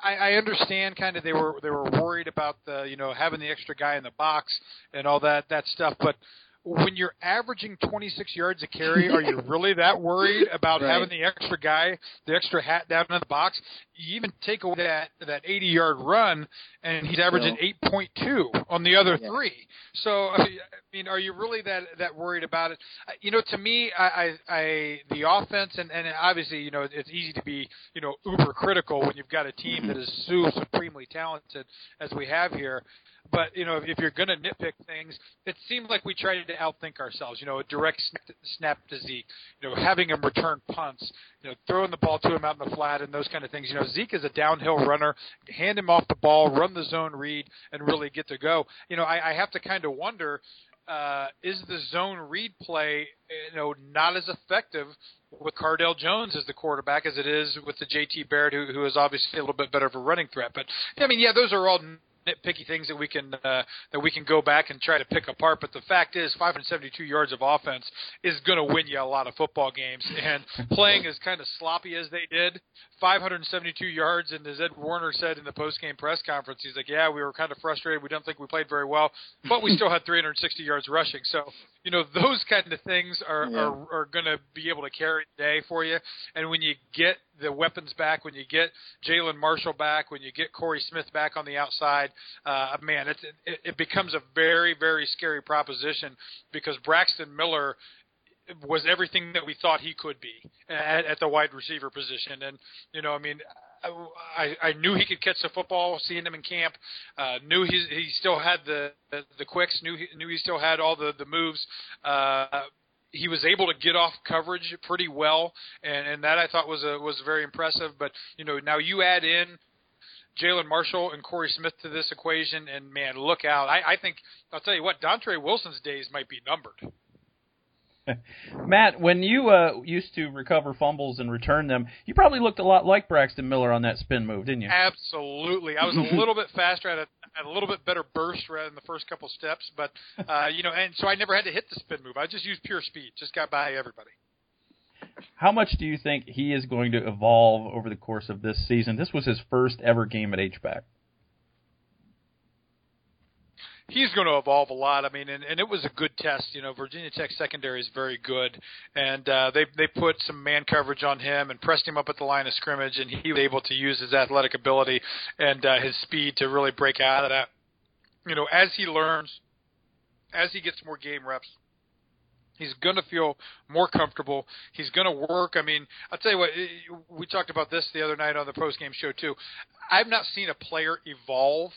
I, I understand kind of they were they were worried about the you know having the extra guy in the box and all that that stuff, but when you're averaging 26 yards a carry, are you *laughs* really that worried about right. having the extra guy, the extra hat down in the box? You even take away that that 80 yard run, and he's averaging 8.2 on the other yeah. three. So, I mean, are you really that that worried about it? You know, to me, I, I, I the offense, and and obviously, you know, it's easy to be you know uber critical when you've got a team mm-hmm. that is so supremely talented as we have here. But you know, if, if you're going to nitpick things, it seemed like we tried to outthink ourselves. You know, a direct snap to Zeke, you know, having him return punts, you know, throwing the ball to him out in the flat, and those kind of things. You know, Zeke is a downhill runner. Hand him off the ball, run the zone read, and really get to go. You know, I, I have to kind of wonder. Uh, is the zone read play, you know, not as effective with Cardale Jones as the quarterback as it is with the JT Barrett, who, who is obviously a little bit better of a running threat. But I mean, yeah, those are all nitpicky things that we can uh, that we can go back and try to pick apart. But the fact is, 572 yards of offense is going to win you a lot of football games. *laughs* And playing as kind of sloppy as they did, 572 yards, and as Ed Warinner said in the post game press conference, he's like, "Yeah, we were kind of frustrated. We don't think we played very well, but we *laughs* still had 360 yards rushing." So you know those kind of things are yeah. are, are going to be able to carry the day for you. And when you get the weapons back, when you get Jalin Marshall back, when you get Corey Smith back on the outside, uh, man, it's, it, it becomes a very very scary proposition because Braxton Miller was everything that we thought he could be at, at the wide receiver position. And you know, I mean, I, I knew he could catch the football. Seeing him in camp, uh, knew he he still had the the, the quicks. Knew he, knew he still had all the the moves. Uh, he was able to get off coverage pretty well, and, and that I thought was a, was very impressive. But you know, now you add in Jalin Marshall and Corey Smith to this equation, and man, look out! I, I think I'll tell you what, Dontre Wilson's days might be numbered. *laughs* Matt, when you uh, used to recover fumbles and return them, you probably looked a lot like Braxton Miller on that spin move, didn't you? Absolutely. I was a little bit faster, at a, at a little bit better burst rather than the first couple steps, but uh, you know, and so I never had to hit the spin move. I just used pure speed, just got by everybody. How much do you think he is going to evolve over the course of this season? This was his first ever game at H back he's going to evolve a lot. I mean, and, and it was a good test. You know, Virginia Tech secondary is very good, and uh, they they put some man coverage on him and pressed him up at the line of scrimmage, and he was able to use his athletic ability and uh, his speed to really break out of that. You know, as he learns, as he gets more game reps, He's going to feel more comfortable. He's going to work. I mean, I'll tell you what, we talked about this the other night on the post game show too. I've not seen a player evolve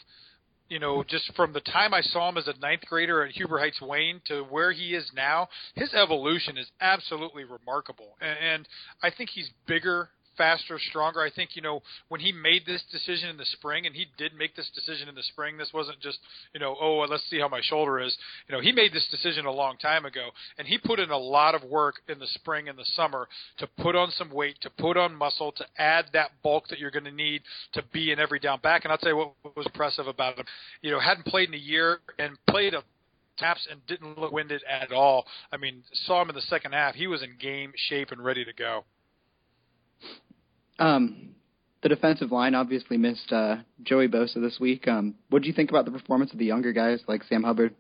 you know, just from the time I saw him as a ninth grader at Huber Heights Wayne to where he is now, his evolution is absolutely remarkable. And, and I think he's bigger faster, stronger. I think you know when he made this decision in the spring, and he did make this decision in the spring. This wasn't just you know oh let's see how my shoulder is. You know he made this decision a long time ago, and he put in a lot of work in the spring and the summer to put on some weight, to put on muscle, to add that bulk that you're going to need to be an every down back. And I'll tell you what, what was impressive about him. You know hadn't played in a year and played a taps and didn't look winded at all. I mean, saw him in the second half. He was in game shape and ready to go. Um, the defensive line obviously missed uh, Joey Bosa this week. Um, what do you think about the performance of the younger guys like Sam Hubbard?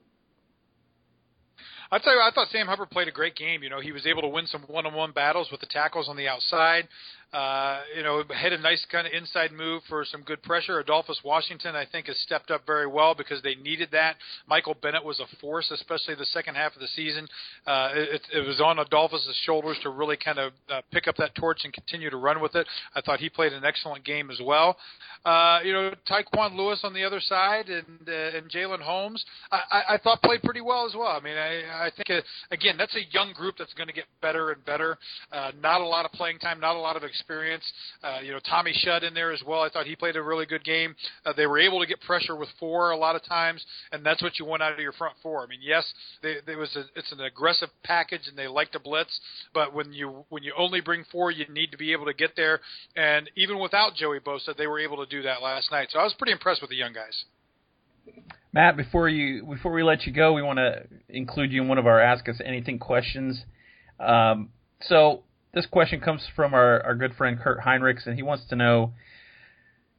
I'll tell you, I thought Sam Hubbard played a great game. You know, he was able to win some one-on-one battles with the tackles on the outside. Uh, you know, had a nice kind of inside move for some good pressure. Adolphus Washington, I think, has stepped up very well because they needed that. Michael Bennett was a force, especially the second half of the season. Uh, it, it was on Adolphus's shoulders to really kind of uh, pick up that torch and continue to run with it. I thought he played an excellent game as well. Uh, you know, Tyquan Lewis on the other side and uh, and Jalyn Holmes, I, I, I thought played pretty well as well. I mean, I, I think again that's a young group that's going to get better and better. Uh, not a lot of playing time, not a lot of experience. Uh, you know, Tommy Schutt in there as well. I thought he played a really good game. Uh, they were able to get pressure with four a lot of times, and that's what you want out of your front four. I mean, yes, they, there was a, it's an aggressive package, and they like to blitz, but when you when you only bring four, you need to be able to get there. And even without Joey Bosa, they were able to do that last night. So I was pretty impressed with the young guys. Matt, before you before we let you go, we want to include you in one of our Ask Us Anything questions. Um, so this question comes from our, our good friend Kurt Heinrichs, and he wants to know,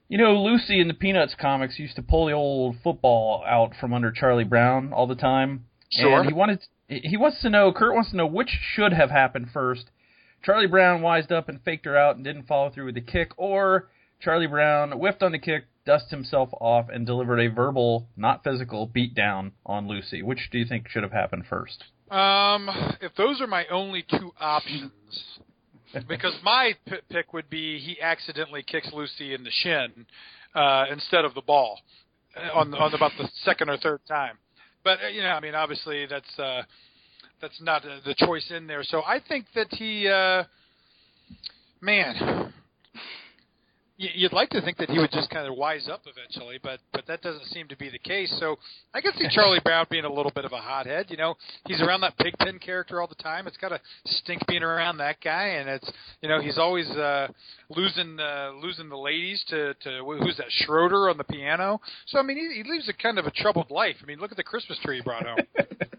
you know, Lucy in the Peanuts comics used to pull the old football out from under Charlie Brown all the time. Sure. And he wanted he wants to know Kurt wants to know which should have happened first. Charlie Brown wised up and faked her out and didn't follow through with the kick, or Charlie Brown whiffed on the kick, dusted himself off, and delivered a verbal, not physical, beatdown on Lucy. Which do you think should have happened first? Um, if those are my only two options, because my p- pick would be he accidentally kicks Lucy in the shin uh, instead of the ball uh, on on about the second or third time. But uh, you know, I mean, obviously that's uh, that's not uh, the choice in there. So I think that he, uh, man, you'd like to think that he would just kind of wise up eventually, but but that doesn't seem to be the case. So I can see *laughs* Charlie Brown being a little bit of a hothead. You know, he's around that pigpen character all the time. It's got to stink being around that guy, and it's you know he's always uh, losing uh, losing the ladies to to who's that Schroeder on the piano. So I mean, he, he lives a kind of a troubled life. I mean, look at the Christmas tree he brought home.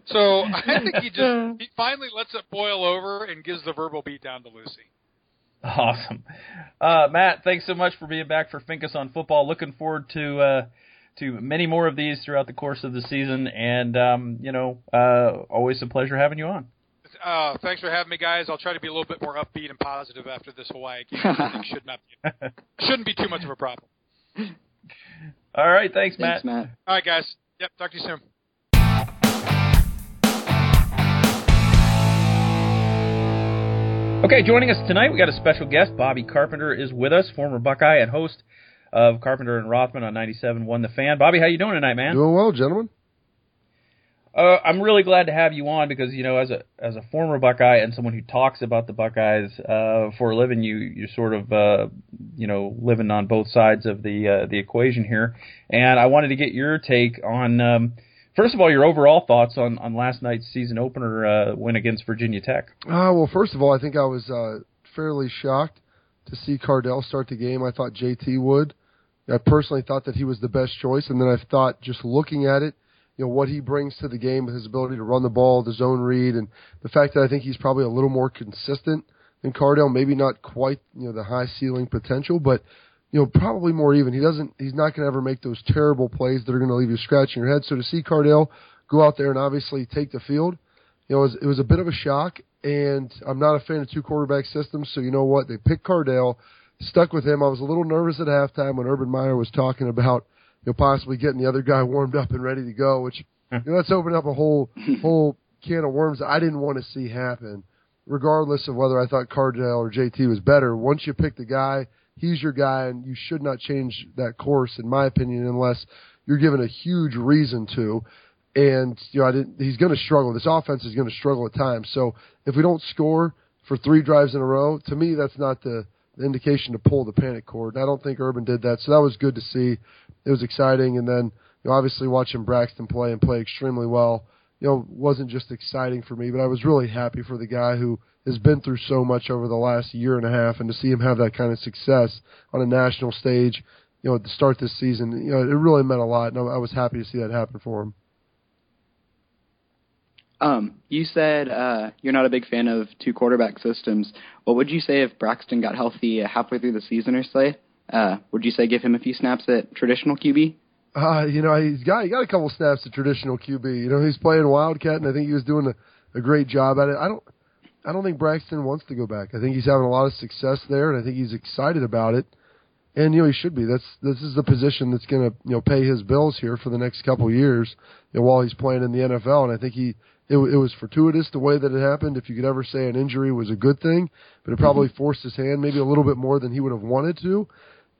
so I think he just he finally lets it boil over and gives the verbal beat down to Lucy. Awesome, uh, Matt. Thanks so much for being back for Finkes on Football. Looking forward to uh, to many more of these throughout the course of the season, and um, you know, uh, always a pleasure having you on. Uh, thanks for having me, guys. I'll try to be a little bit more upbeat and positive after this Hawaii game. *laughs* should not be, shouldn't be too much of a problem. All right, thanks, Matt. Thanks, Matt. All right, guys. Yep, talk to you soon. Okay, joining us tonight, we got a special guest. Bobby Carpenter is with us, former Buckeye and host of Carpenter and Rothman on 97.1 The Fan. Bobby, how you doing tonight, man? Doing well, gentlemen. Uh, I'm really glad to have you on because you know, as a as a former Buckeye and someone who talks about the Buckeyes uh, for a living, you you sort of uh, you know living on both sides of the uh, the equation here, and I wanted to get your take on. Um, First of all, your overall thoughts on, on last night's season opener uh, win against Virginia Tech. Uh, well, first of all, I think I was uh, fairly shocked to see Cardale start the game. I thought JT would. I personally thought that he was the best choice, and then I thought just looking at it, you know what he brings to the game with his ability to run the ball, the zone read, and the fact that I think he's probably a little more consistent than Cardale. Maybe not quite you know the high ceiling potential, but you know probably more even. He doesn't. He's not going to ever make those terrible plays that are going to leave you scratching your head. So to see Cardale go out there and obviously take the field, you know, it was, it was a bit of a shock. And I'm not a fan of two quarterback systems, so you know what? They picked Cardale, stuck with him. I was a little nervous at halftime when Urban Meyer was talking about you know, possibly getting the other guy *laughs* warmed up and ready to go, which you know, that's opened up a whole *laughs* whole can of worms I didn't want to see happen. Regardless of whether I thought Cardale or JT was better, once you pick the guy, he's your guy, and you should not change that course, in my opinion, unless you're given a huge reason to. And you know, I didn't. He's going to struggle. This offense is going to struggle at times. So if we don't score for three drives in a row, to me, that's not the, indication to pull the panic cord. And I don't think Urban did that. So that was good to see it was exciting. And then, you know, obviously watching Braxton play and play extremely well, you know, wasn't just exciting for me, but I was really happy for the guy who has been through so much over the last year and a half, and to see him have that kind of success on a national stage, you know, to start this season, you know, it really meant a lot, and I was happy to see that happen for him. Um, you said uh, you're not a big fan of two quarterback systems. What would you say if Braxton got healthy halfway through the season or so? Uh, would you say give him a few snaps at traditional QB? Uh, you know, he's got he got a couple snaps at traditional QB. You know, he's playing Wildcat, and I think he was doing a, a great job at it. I don't, I don't think Braxton wants to go back. I think he's having a lot of success there, and I think he's excited about it. And you know, he should be. That's this is the position that's going to you know pay his bills here for the next couple years, you know, while he's playing in the NFL. And I think he it, it was fortuitous the way that it happened. If you could ever say an injury was a good thing, but it probably mm-hmm. forced his hand maybe a little bit more than he would have wanted to.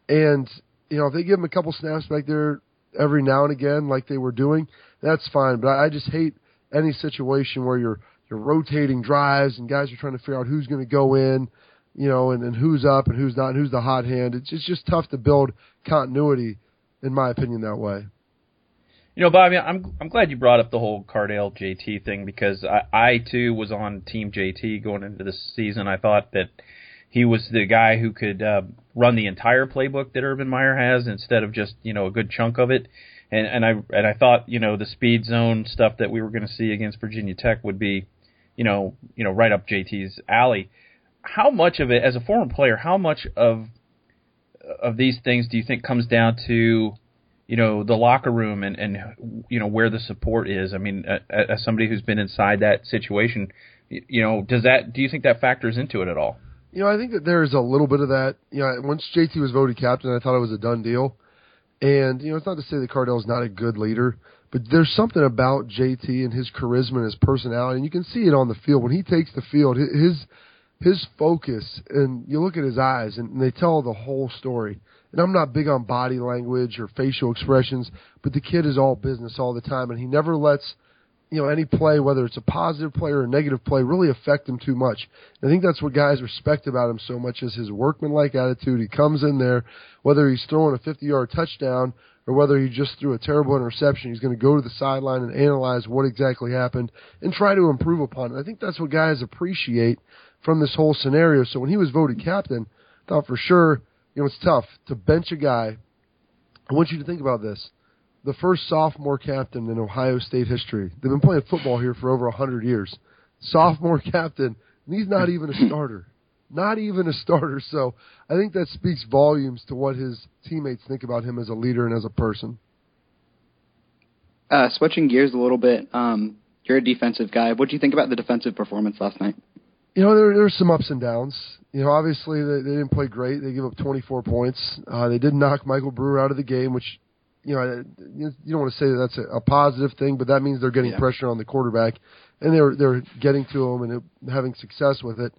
And you know, if they give him a couple snaps back there every now and again, like they were doing, that's fine. But I, I just hate any situation where you're you're rotating drives and guys are trying to figure out who's going to go in, you know, and, and who's up and who's not, and who's the hot hand. It's, it's just tough to build continuity, in my opinion, that way. You know, Bobby, I'm I'm glad you brought up the whole Cardale JT thing because I, I too was on Team JT going into this season. I thought that he was the guy who could uh, run the entire playbook that Urban Meyer has instead of just you know a good chunk of it. And and I and I thought you know the speed zone stuff that we were going to see against Virginia Tech would be, you know you know right up JT's alley. How much of it, as a former player, how much of of these things do you think comes down to you know the locker room and and you know where the support is? I mean, as somebody who's been inside that situation, you know, does that do you think that factors into it at all? You know, I think that there's a little bit of that. You know, once JT was voted captain, I thought it was a done deal. And you know, it's not to say that Cardale's not a good leader, but there's something about JT and his charisma and his personality, and you can see it on the field when he takes the field. His his focus, and you look at his eyes, and they tell the whole story. And I'm not big on body language or facial expressions, but the kid is all business all the time, and he never lets you know any play, whether it's a positive play or a negative play, really affect him too much. And I think that's what guys respect about him so much is his workmanlike attitude. He comes in there, whether he's throwing a 50-yard touchdown or whether he just threw a terrible interception, he's going to go to the sideline and analyze what exactly happened and try to improve upon it. I think that's what guys appreciate from this whole scenario. So when he was voted captain, I thought for sure, you know, it's tough to bench a guy. I want you to think about this the first sophomore captain in Ohio State history. They've been playing football here for over a hundred years. Sophomore *laughs* captain, and he's not even a starter. Not even a starter. So I think that speaks volumes to what his teammates think about him as a leader and as a person. Uh, switching gears a little bit, um, you're a defensive guy. What do you think about the defensive performance last night? You know, there there's some ups and downs. You know, obviously they, they didn't play great. They gave up 24 points. Uh, they did knock Michael Brewer out of the game, which you know, you don't want to say that that's a, a positive thing, but that means they're getting yeah. pressure on the quarterback, and they're they're getting to him and having success with it.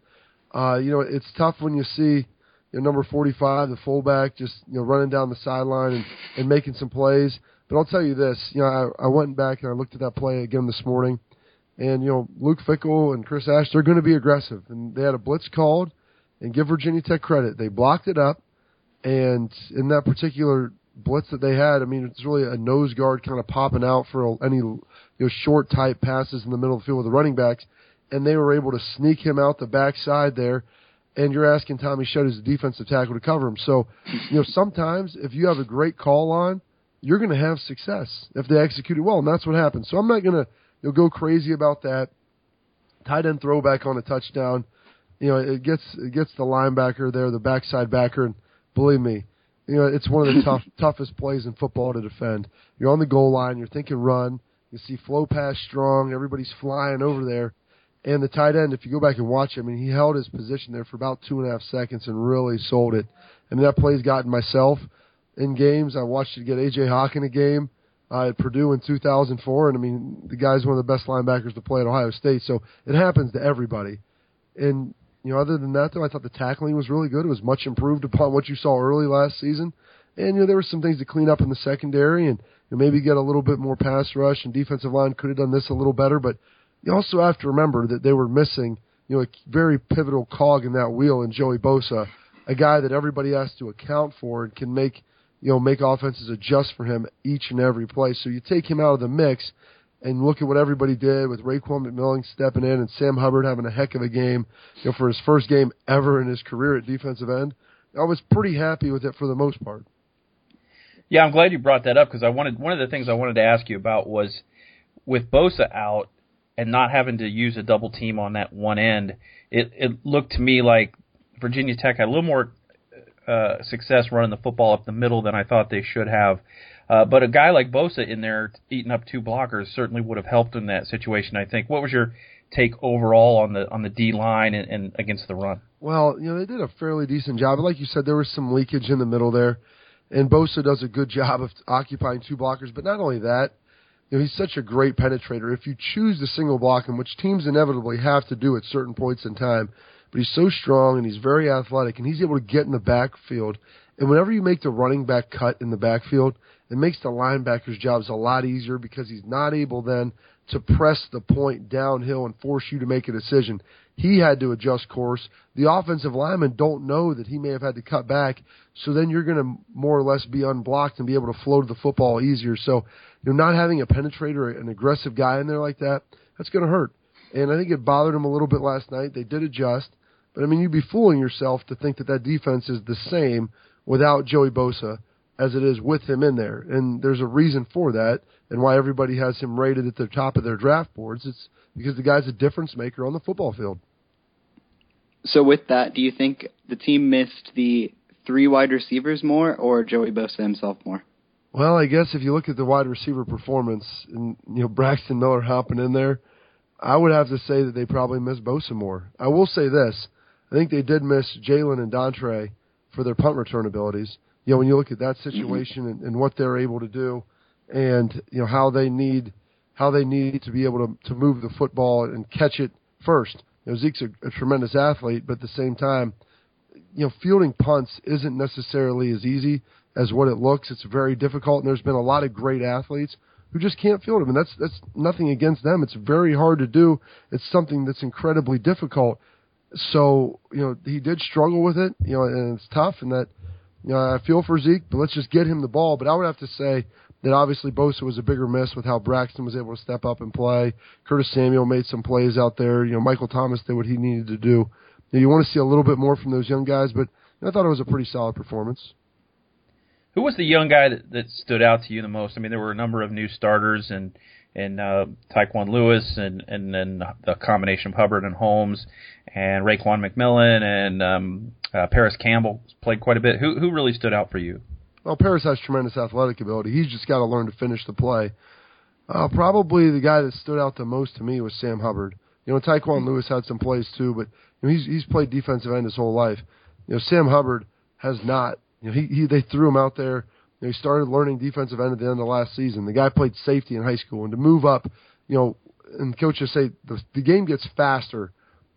Uh, you know, it's tough when you see, you know, number 45, the fullback, just you know running down the sideline and, and making some plays. But I'll tell you this, you know, I, I went back and I looked at that play again this morning, and you know, Luke Fickell and Chris Ash, they're going to be aggressive, and they had a blitz called, and give Virginia Tech credit, they blocked it up, and in that particular blitz that they had, I mean, it's really a nose guard kind of popping out for any you know short type passes in the middle of the field with the running backs, and they were able to sneak him out the backside there. And you're asking Tommy Schutt as a defensive tackle to cover him. So, you know, sometimes if you have a great call on, you're going to have success if they execute it well, and that's what happened. So I'm not going to you know, go crazy about that. Tight end throwback on a touchdown. You know, it gets it gets the linebacker there, the backside backer, and believe me, you know, it's one of the *laughs* tough toughest plays in football to defend. You're on the goal line, you're thinking run, you see flow pass strong, everybody's flying over there. And the tight end, if you go back and watch, him, I mean, he held his position there for about two and a half seconds and really sold it. I mean, that play's gotten myself in games. I watched it get AJ Hawk in a game uh, at Purdue in 2004, and I mean, the guy's one of the best linebackers to play at Ohio State. So it happens to everybody. And you know, other than that, though, I thought the tackling was really good. It was much improved upon what you saw early last season. And you know, there were some things to clean up in the secondary, and you know, maybe get a little bit more pass rush. And defensive line could have done this a little better, but you also have to remember that they were missing, you know, a very pivotal cog in that wheel in Joey Bosa, a guy that everybody has to account for and can make, you know, make offenses adjust for him each and every play. So you take him out of the mix, and look at what everybody did with Raekwon McMillan stepping in and Sam Hubbard having a heck of a game, you know, for his first game ever in his career at defensive end. I was pretty happy with it for the most part. Yeah, I'm glad you brought that up because I wanted one of the things I wanted to ask you about was with Bosa out and not having to use a double team on that one end. It it looked to me like Virginia Tech had a little more uh, success running the football up the middle than I thought they should have. Uh, but a guy like Bosa in there eating up two blockers certainly would have helped in that situation. I think. What was your take overall on the on the D line and, and against the run? Well, you know they did a fairly decent job. But like you said, there was some leakage in the middle there, and Bosa does a good job of occupying two blockers. But not only that, you know he's such a great penetrator. If you choose to single block him, which teams inevitably have to do at certain points in time, but he's so strong and he's very athletic, and he's able to get in the backfield. And whenever you make the running back cut in the backfield, it makes the linebacker's jobs a lot easier because he's not able then to press the point downhill and force you to make a decision. He had to adjust course. The offensive linemen don't know that he may have had to cut back, so then you're going to more or less be unblocked and be able to flow to the football easier. So, you know, not having a penetrator, an aggressive guy in there like that, that's going to hurt. And I think it bothered him a little bit last night. They did adjust, but I mean, you'd be fooling yourself to think that that defense is the same without Joey Bosa as it is with him in there. And there's a reason for that and why everybody has him rated at the top of their draft boards. It's because the guy's a difference maker on the football field. So with that, do you think the team missed the three wide receivers more or Joey Bosa himself more? Well, I guess if you look at the wide receiver performance and you know Braxton Miller hopping in there, I would have to say that they probably missed Bosa more. I will say this: I think they did miss Jalin and Dontre for their punt return abilities you know, when you look at that mm-hmm. situation and, and what they're able to do, and you know how they need how they need to be able to to move the football and catch it first. You know, Zeke's a, a tremendous athlete, but at the same time, you know, fielding punts isn't necessarily as easy as what it looks. It's very difficult, and there's been a lot of great athletes who just can't field them, and that's that's nothing against them. It's very hard to do. It's something that's incredibly difficult. So you know, he did struggle with it, you know, and it's tough, and that know, I feel for Zeke, but let's just get him the ball. But I would have to say that obviously Bosa was a bigger miss with how Braxton was able to step up and play. Curtis Samuel made some plays out there. You know, Michael Thomas did what he needed to do. You, want to see a little bit more from those young guys, but I thought it was a pretty solid performance. Who was the young guy that, that stood out to you the most? I mean, there were a number of new starters and and uh, Tyquan Lewis and and then the combination of Hubbard and Holmes and Raekwon McMillan and um, uh, Parris Campbell played quite a bit. Who who really stood out for you? Well, Parris has tremendous athletic ability. He's just got to learn to finish the play. Uh, probably the guy that stood out the most to me was Sam Hubbard. You know, Tyquan Lewis had some plays too, but you know, he's he's played defensive end his whole life. You know, Sam Hubbard has not. You know, he, he they threw him out there. You know, he started learning defensive end at the end of last season. The guy played safety in high school, and to move up, you know, and coaches say the the game gets faster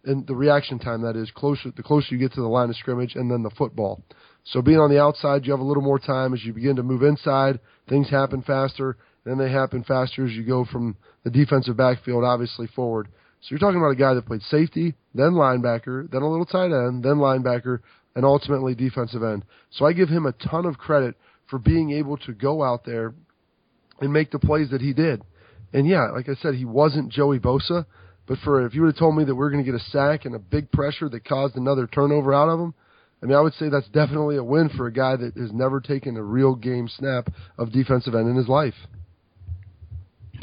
and the reaction time that is closer the closer you get to the line of scrimmage and then the football. So being on the outside, you have a little more time as you begin to move inside. Things happen faster, then they happen faster as you go from the defensive backfield, obviously forward. So you're talking about a guy that played safety, then linebacker, then a little tight end, then linebacker, and ultimately defensive end. So I give him a ton of credit for being able to go out there and make the plays that he did. And yeah, like I said, he wasn't Joey Bosa, but for if you would have told me that we're going to get a sack and a big pressure that caused another turnover out of him, I mean, I would say that's definitely a win for a guy that has never taken a real game snap of defensive end in his life.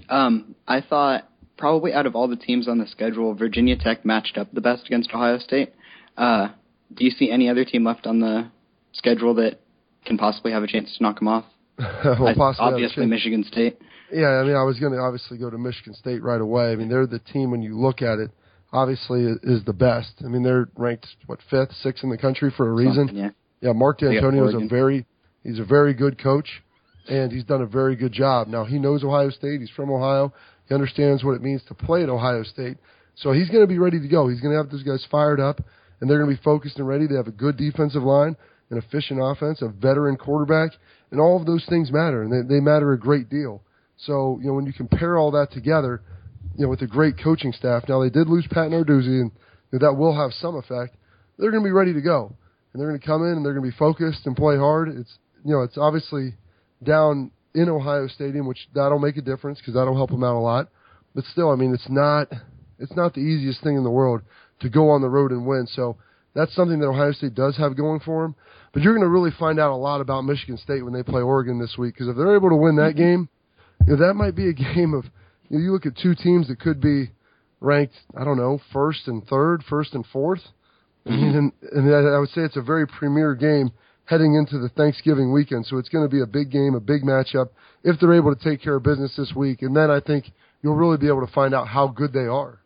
Um, I thought probably out of all the teams on the schedule, Virginia Tech matched up the best against Ohio State. Uh, do you see any other team left on the schedule that can possibly have a chance to knock them off? *laughs* well, possibly obviously, Michigan State. Yeah, I mean, I was going to obviously go to Michigan State right away. I mean, they're the team when you look at it, obviously is the best. I mean, they're ranked what fifth, sixth in the country for a reason. Something, yeah. Yeah, Mark Dantonio is a very he's a very good coach, and he's done a very good job. Now he knows Ohio State. He's from Ohio. He understands what it means to play at Ohio State. So he's going to be ready to go. He's going to have those guys fired up, and they're going to be focused and ready. They have a good defensive line, an efficient offense, a veteran quarterback, and all of those things matter, and they, they matter a great deal. So you know when you compare all that together, you know with a great coaching staff. Now they did lose Pat Narduzzi, and you know, that will have some effect. They're going to be ready to go and they're going to come in and they're going to be focused and play hard. It's you know it's obviously down in Ohio Stadium, which that'll make a difference because that'll help them out a lot. But still, I mean, it's not it's not the easiest thing in the world to go on the road and win. So that's something that Ohio State does have going for them. But you're going to really find out a lot about Michigan State when they play Oregon this week because if they're able to win that mm-hmm. game, you know, that might be a *laughs* game of you, know, you look at two teams that could be ranked, I don't know, first and third, first and fourth. I mean, and, and I would say it's a very premier game heading into the Thanksgiving weekend. So it's going to be a big game, a big matchup if they're able to take care of business this week. And then I think you'll really be able to find out how good they are.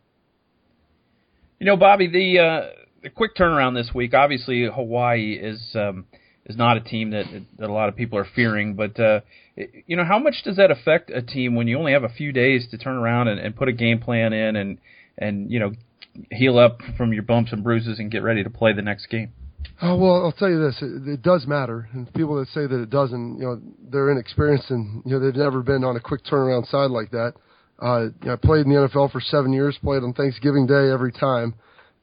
You know, Bobby, the uh, the quick turnaround this week. Obviously, Hawaii is um, is not a team that that a lot of people are fearing, but uh, you know, how much does that affect a team when you only have a few days to turn around and, and put a game plan in and and you know heal up from your bumps and bruises and get ready to play the next game? Oh well, I'll tell you this: it, it does matter. And people that say that it doesn't, you know, they're inexperienced and you know they've never been on a quick turnaround side like that. Uh, you know, I played in the NFL for seven years, played on Thanksgiving Day every time,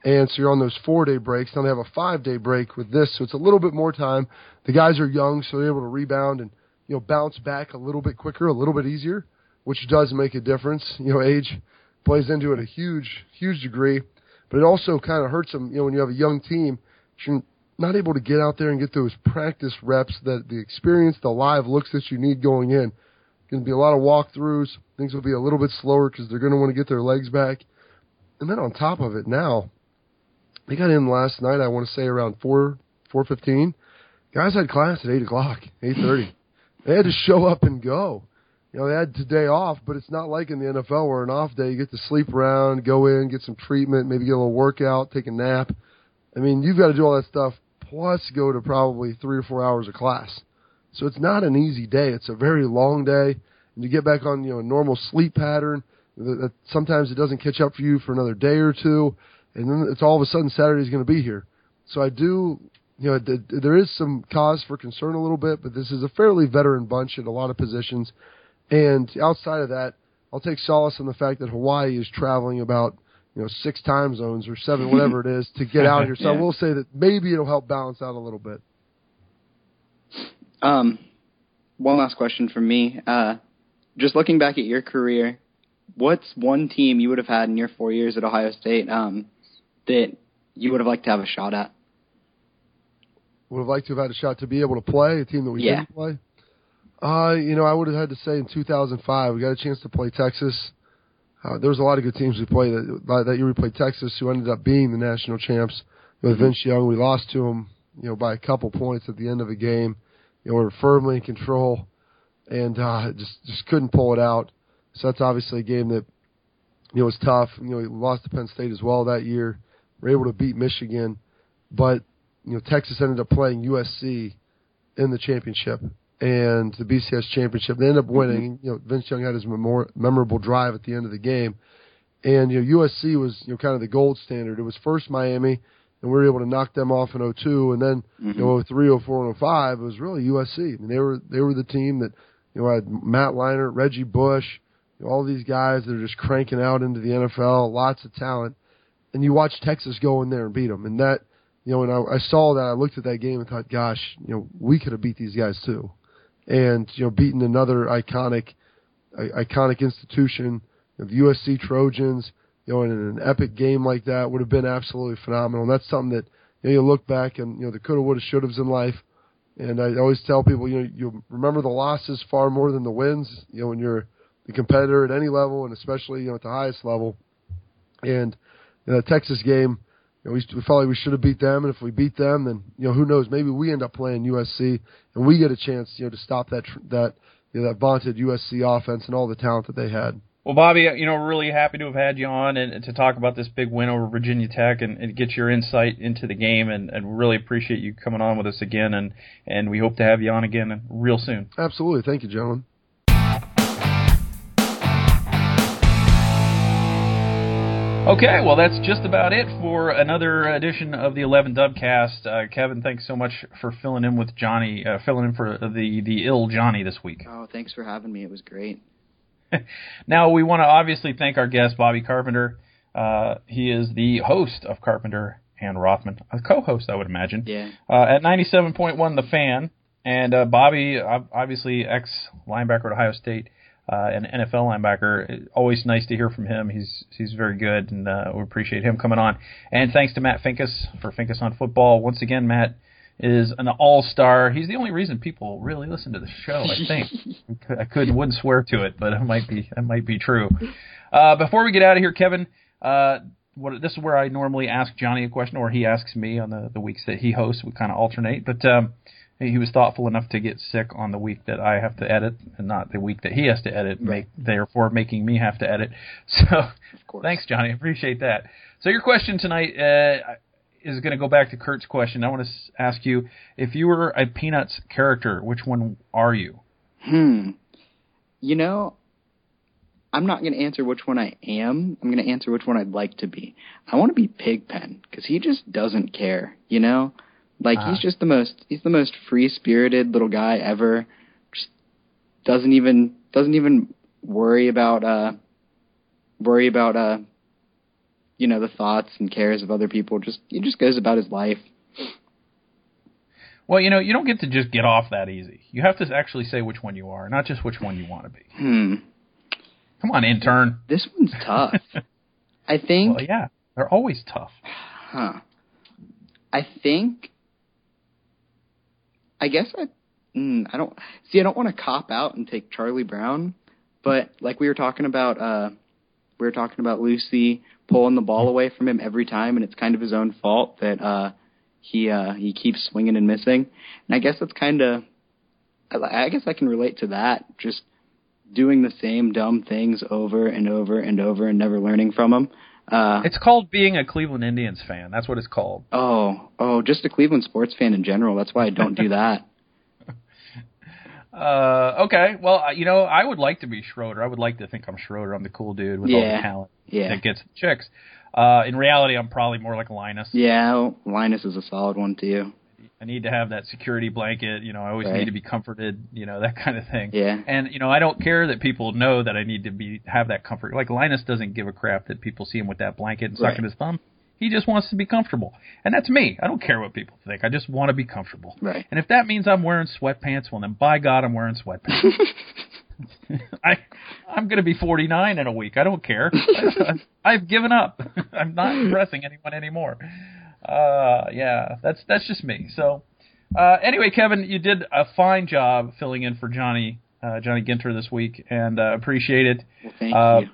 and so you're on those four day breaks. Now they have a five day break with this, so it's a little bit more time. The guys are young, so they're able to rebound and you know bounce back a little bit quicker, a little bit easier, which does make a difference. You know, age plays into it a huge, huge degree. But it also kind of hurts them, you know, when you have a young team, you're not able to get out there and get those practice reps, that the experience, the live looks that you need going in. Going to be a lot of walkthroughs. Things will be a little bit slower because they're going to want to get their legs back. And then on top of it, now they got in last night. I want to say around four four fifteen. Guys had class at eight o'clock, eight thirty. They had to show up and go you know, they had today off, but it's not like in the NFL where an off day you get to sleep around, go in, get some treatment, maybe get a little workout, take a nap. I mean, you've got to do all that stuff plus go to probably three or four hours of class. So it's not an easy day. It's a very long day, and you get back on you know a normal sleep pattern. That sometimes it doesn't catch up for you for another day or two, and then it's all of a sudden Saturday's going to be here. So I do, you know, there is some cause for concern a little bit, but this is a fairly veteran bunch at a lot of positions and outside of that, I'll take solace in the fact that Hawaii is traveling about you know six time zones or seven, whatever it is, to get out here. So *laughs* yeah. I will say that maybe it'll help balance out a little bit. Um, one last question from me. Uh, just looking back at your career, what's one team you would have had in your four years at Ohio State um, that you would have liked to have a shot at? Would have liked to have had a shot to be able to play a team that we yeah. didn't play. Uh, you know, I would have had to say in 2005 we got a chance to play Texas. Uh, there was a lot of good teams we played that, that year. We played Texas, who ended up being the national champs with mm-hmm. Vince Young. We lost to them, you know, by a couple points at the end of the game. You know, we were firmly in control, and uh, just just couldn't pull it out. So that's obviously a game that you know was tough. You know, we lost to Penn State as well that year. We are able to beat Michigan, but you know Texas ended up playing USC in the championship, and the BCS championship. They ended up winning. Mm-hmm. You know, Vince Young had his memor- memorable drive at the end of the game, and you know USC was you know kind of the gold standard. It was first Miami, and we were able to knock them off in 02, and then Mhm. you know 03, 04, and 05. It was really USC. I mean, they were they were the team that you know had Matt Leinart, Reggie Bush, you know, all these guys that are just cranking out into the NFL, lots of talent, and you watch Texas go in there and beat them, and that you know, when I, I saw that, I looked at that game and thought, gosh, you know, we could have beat these guys too, and you know, beaten another iconic, I- iconic institution, you know, the USC Trojans, you know, in an epic game like that would have been absolutely phenomenal. And that's something that you, know, you look back and you know the coulda, woulda, should haves in life. And I always tell people, you know, you remember the losses far more than the wins. You know, when you're the competitor at any level, and especially you know at the highest level. And you know, the Texas game, you know, we, we felt like we should have beat them, and if we beat them, then you know who knows? Maybe we end up playing USC, and we get a chance, you know, to stop that tr- that you know, that vaunted USC offense and all the talent that they had. Well, Bobby, uh, you know, we're really happy to have had you on and, and to talk about this big win over Virginia Tech and, and get your insight into the game. And, and really appreciate you coming on with us again. And, and we hope to have you on again real soon. Absolutely, thank you, gentlemen. Okay, well, that's just about it for another edition of the 11 Dubcast. Uh, Kevin, thanks so much for filling in with Johnny, uh, filling in for the, the ill Johnny this week. Oh, thanks for having me. It was great. *laughs* *laughs* Now, we want to obviously thank our guest, Bobby Carpenter. Uh, he is the host of Carpenter and Rothman, a co-host, I would imagine, Yeah. uh, at 97.1 The Fan. And uh, Bobby, obviously ex linebacker at Ohio State uh, and NFL linebacker. Always nice to hear from him. He's he's very good, and uh, we appreciate him coming on. And thanks to Matt Finkes for Finkes on Football. Once again, Matt is an all-star. He's the only reason people really listen to the show. I think *laughs* I could wouldn't swear to it, but it might be that might be true. Uh, before we get out of here, Kevin, uh, what this is where I normally ask Johnny a question, or he asks me on the the weeks that he hosts. We kind of alternate, but. Um, he was thoughtful enough to get sick on the week that I have to edit, and not the week that he has to edit, make therefore making me have to edit. *laughs* So, thanks, Johnny. Appreciate that. So, your question tonight uh, is going to go back to Kurt's question. I want to s- ask you if you were a Peanuts character, which one are you? Hmm. You know, I'm not going to answer which one I am. I'm going to answer which one I'd like to be. I want to be Pigpen because he just doesn't care. You know, like Ah. he's just the most he's the most free spirited little guy ever. Just doesn't even doesn't even worry about uh worry about uh you know the thoughts and cares of other people. Just he just goes about his life. Well, you know, you don't get to just get off that easy. You have to actually say which one you are, not just which one you want to be. Hmm. Come on, intern. This one's tough. *laughs* I think. Well, yeah, they're always tough. Huh. I think. I guess I. Mm, I don't see. I don't want to cop out and take Charlie Brown, but like we were talking about, uh, we were talking about Lucy pulling the ball away from him every time, and it's kind of his own fault that uh, he uh, he keeps swinging and missing. And I guess that's kind of. I, I guess I can relate to that. Just doing the same dumb things over and over and over and never learning from them. Uh, It's called being a Cleveland Indians fan. That's what it's called. Oh, oh, just a Cleveland sports fan in general. That's why I don't do that. *laughs* *laughs* Uh, okay. Well, you know, I would like to be Schroeder. I would like to think I'm Schroeder. I'm the cool dude with all the talent Yeah. that gets the chicks. Uh, in reality, I'm probably more like Linus. Yeah, Linus is a solid one too. I need to have that security blanket. You know, I always Right. need to be comforted. You know, *laughs* that kind of thing. Yeah. And you know, I don't care that people know that I need to be have that comfort. Like Linus doesn't give a crap that people see him with that blanket and sucking Right. his thumb. He just wants to be comfortable, and that's me. I don't care what people think. I just want to be comfortable. Right. And if that means I'm wearing sweatpants, well then by God I'm wearing sweatpants. *laughs* I I'm going to be 49 in a week. I don't care. *laughs* I've given up. I'm not impressing anyone anymore. Uh yeah, that's that's just me. So uh anyway, Kevin, you did a fine job filling in for Johnny uh Johnny Ginter this week and uh appreciate it. Well, thank Uh, you.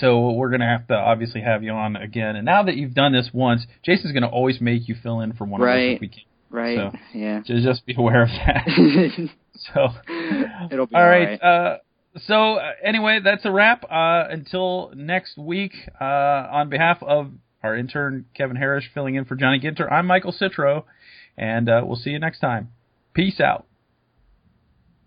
So we're going to have to obviously have you on again. And now that you've done this once, Jason's going to always make you fill in for one of us Right. if we can. Right. so- Yeah. So just be aware of that. *laughs* So It'll be all all right. Uh, so uh, anyway, that's a wrap. Uh, until next week, uh, on behalf of our intern Kevin Harris filling in for Johnny Ginter, I'm Michael Citro, and uh, we'll see you next time. Peace out.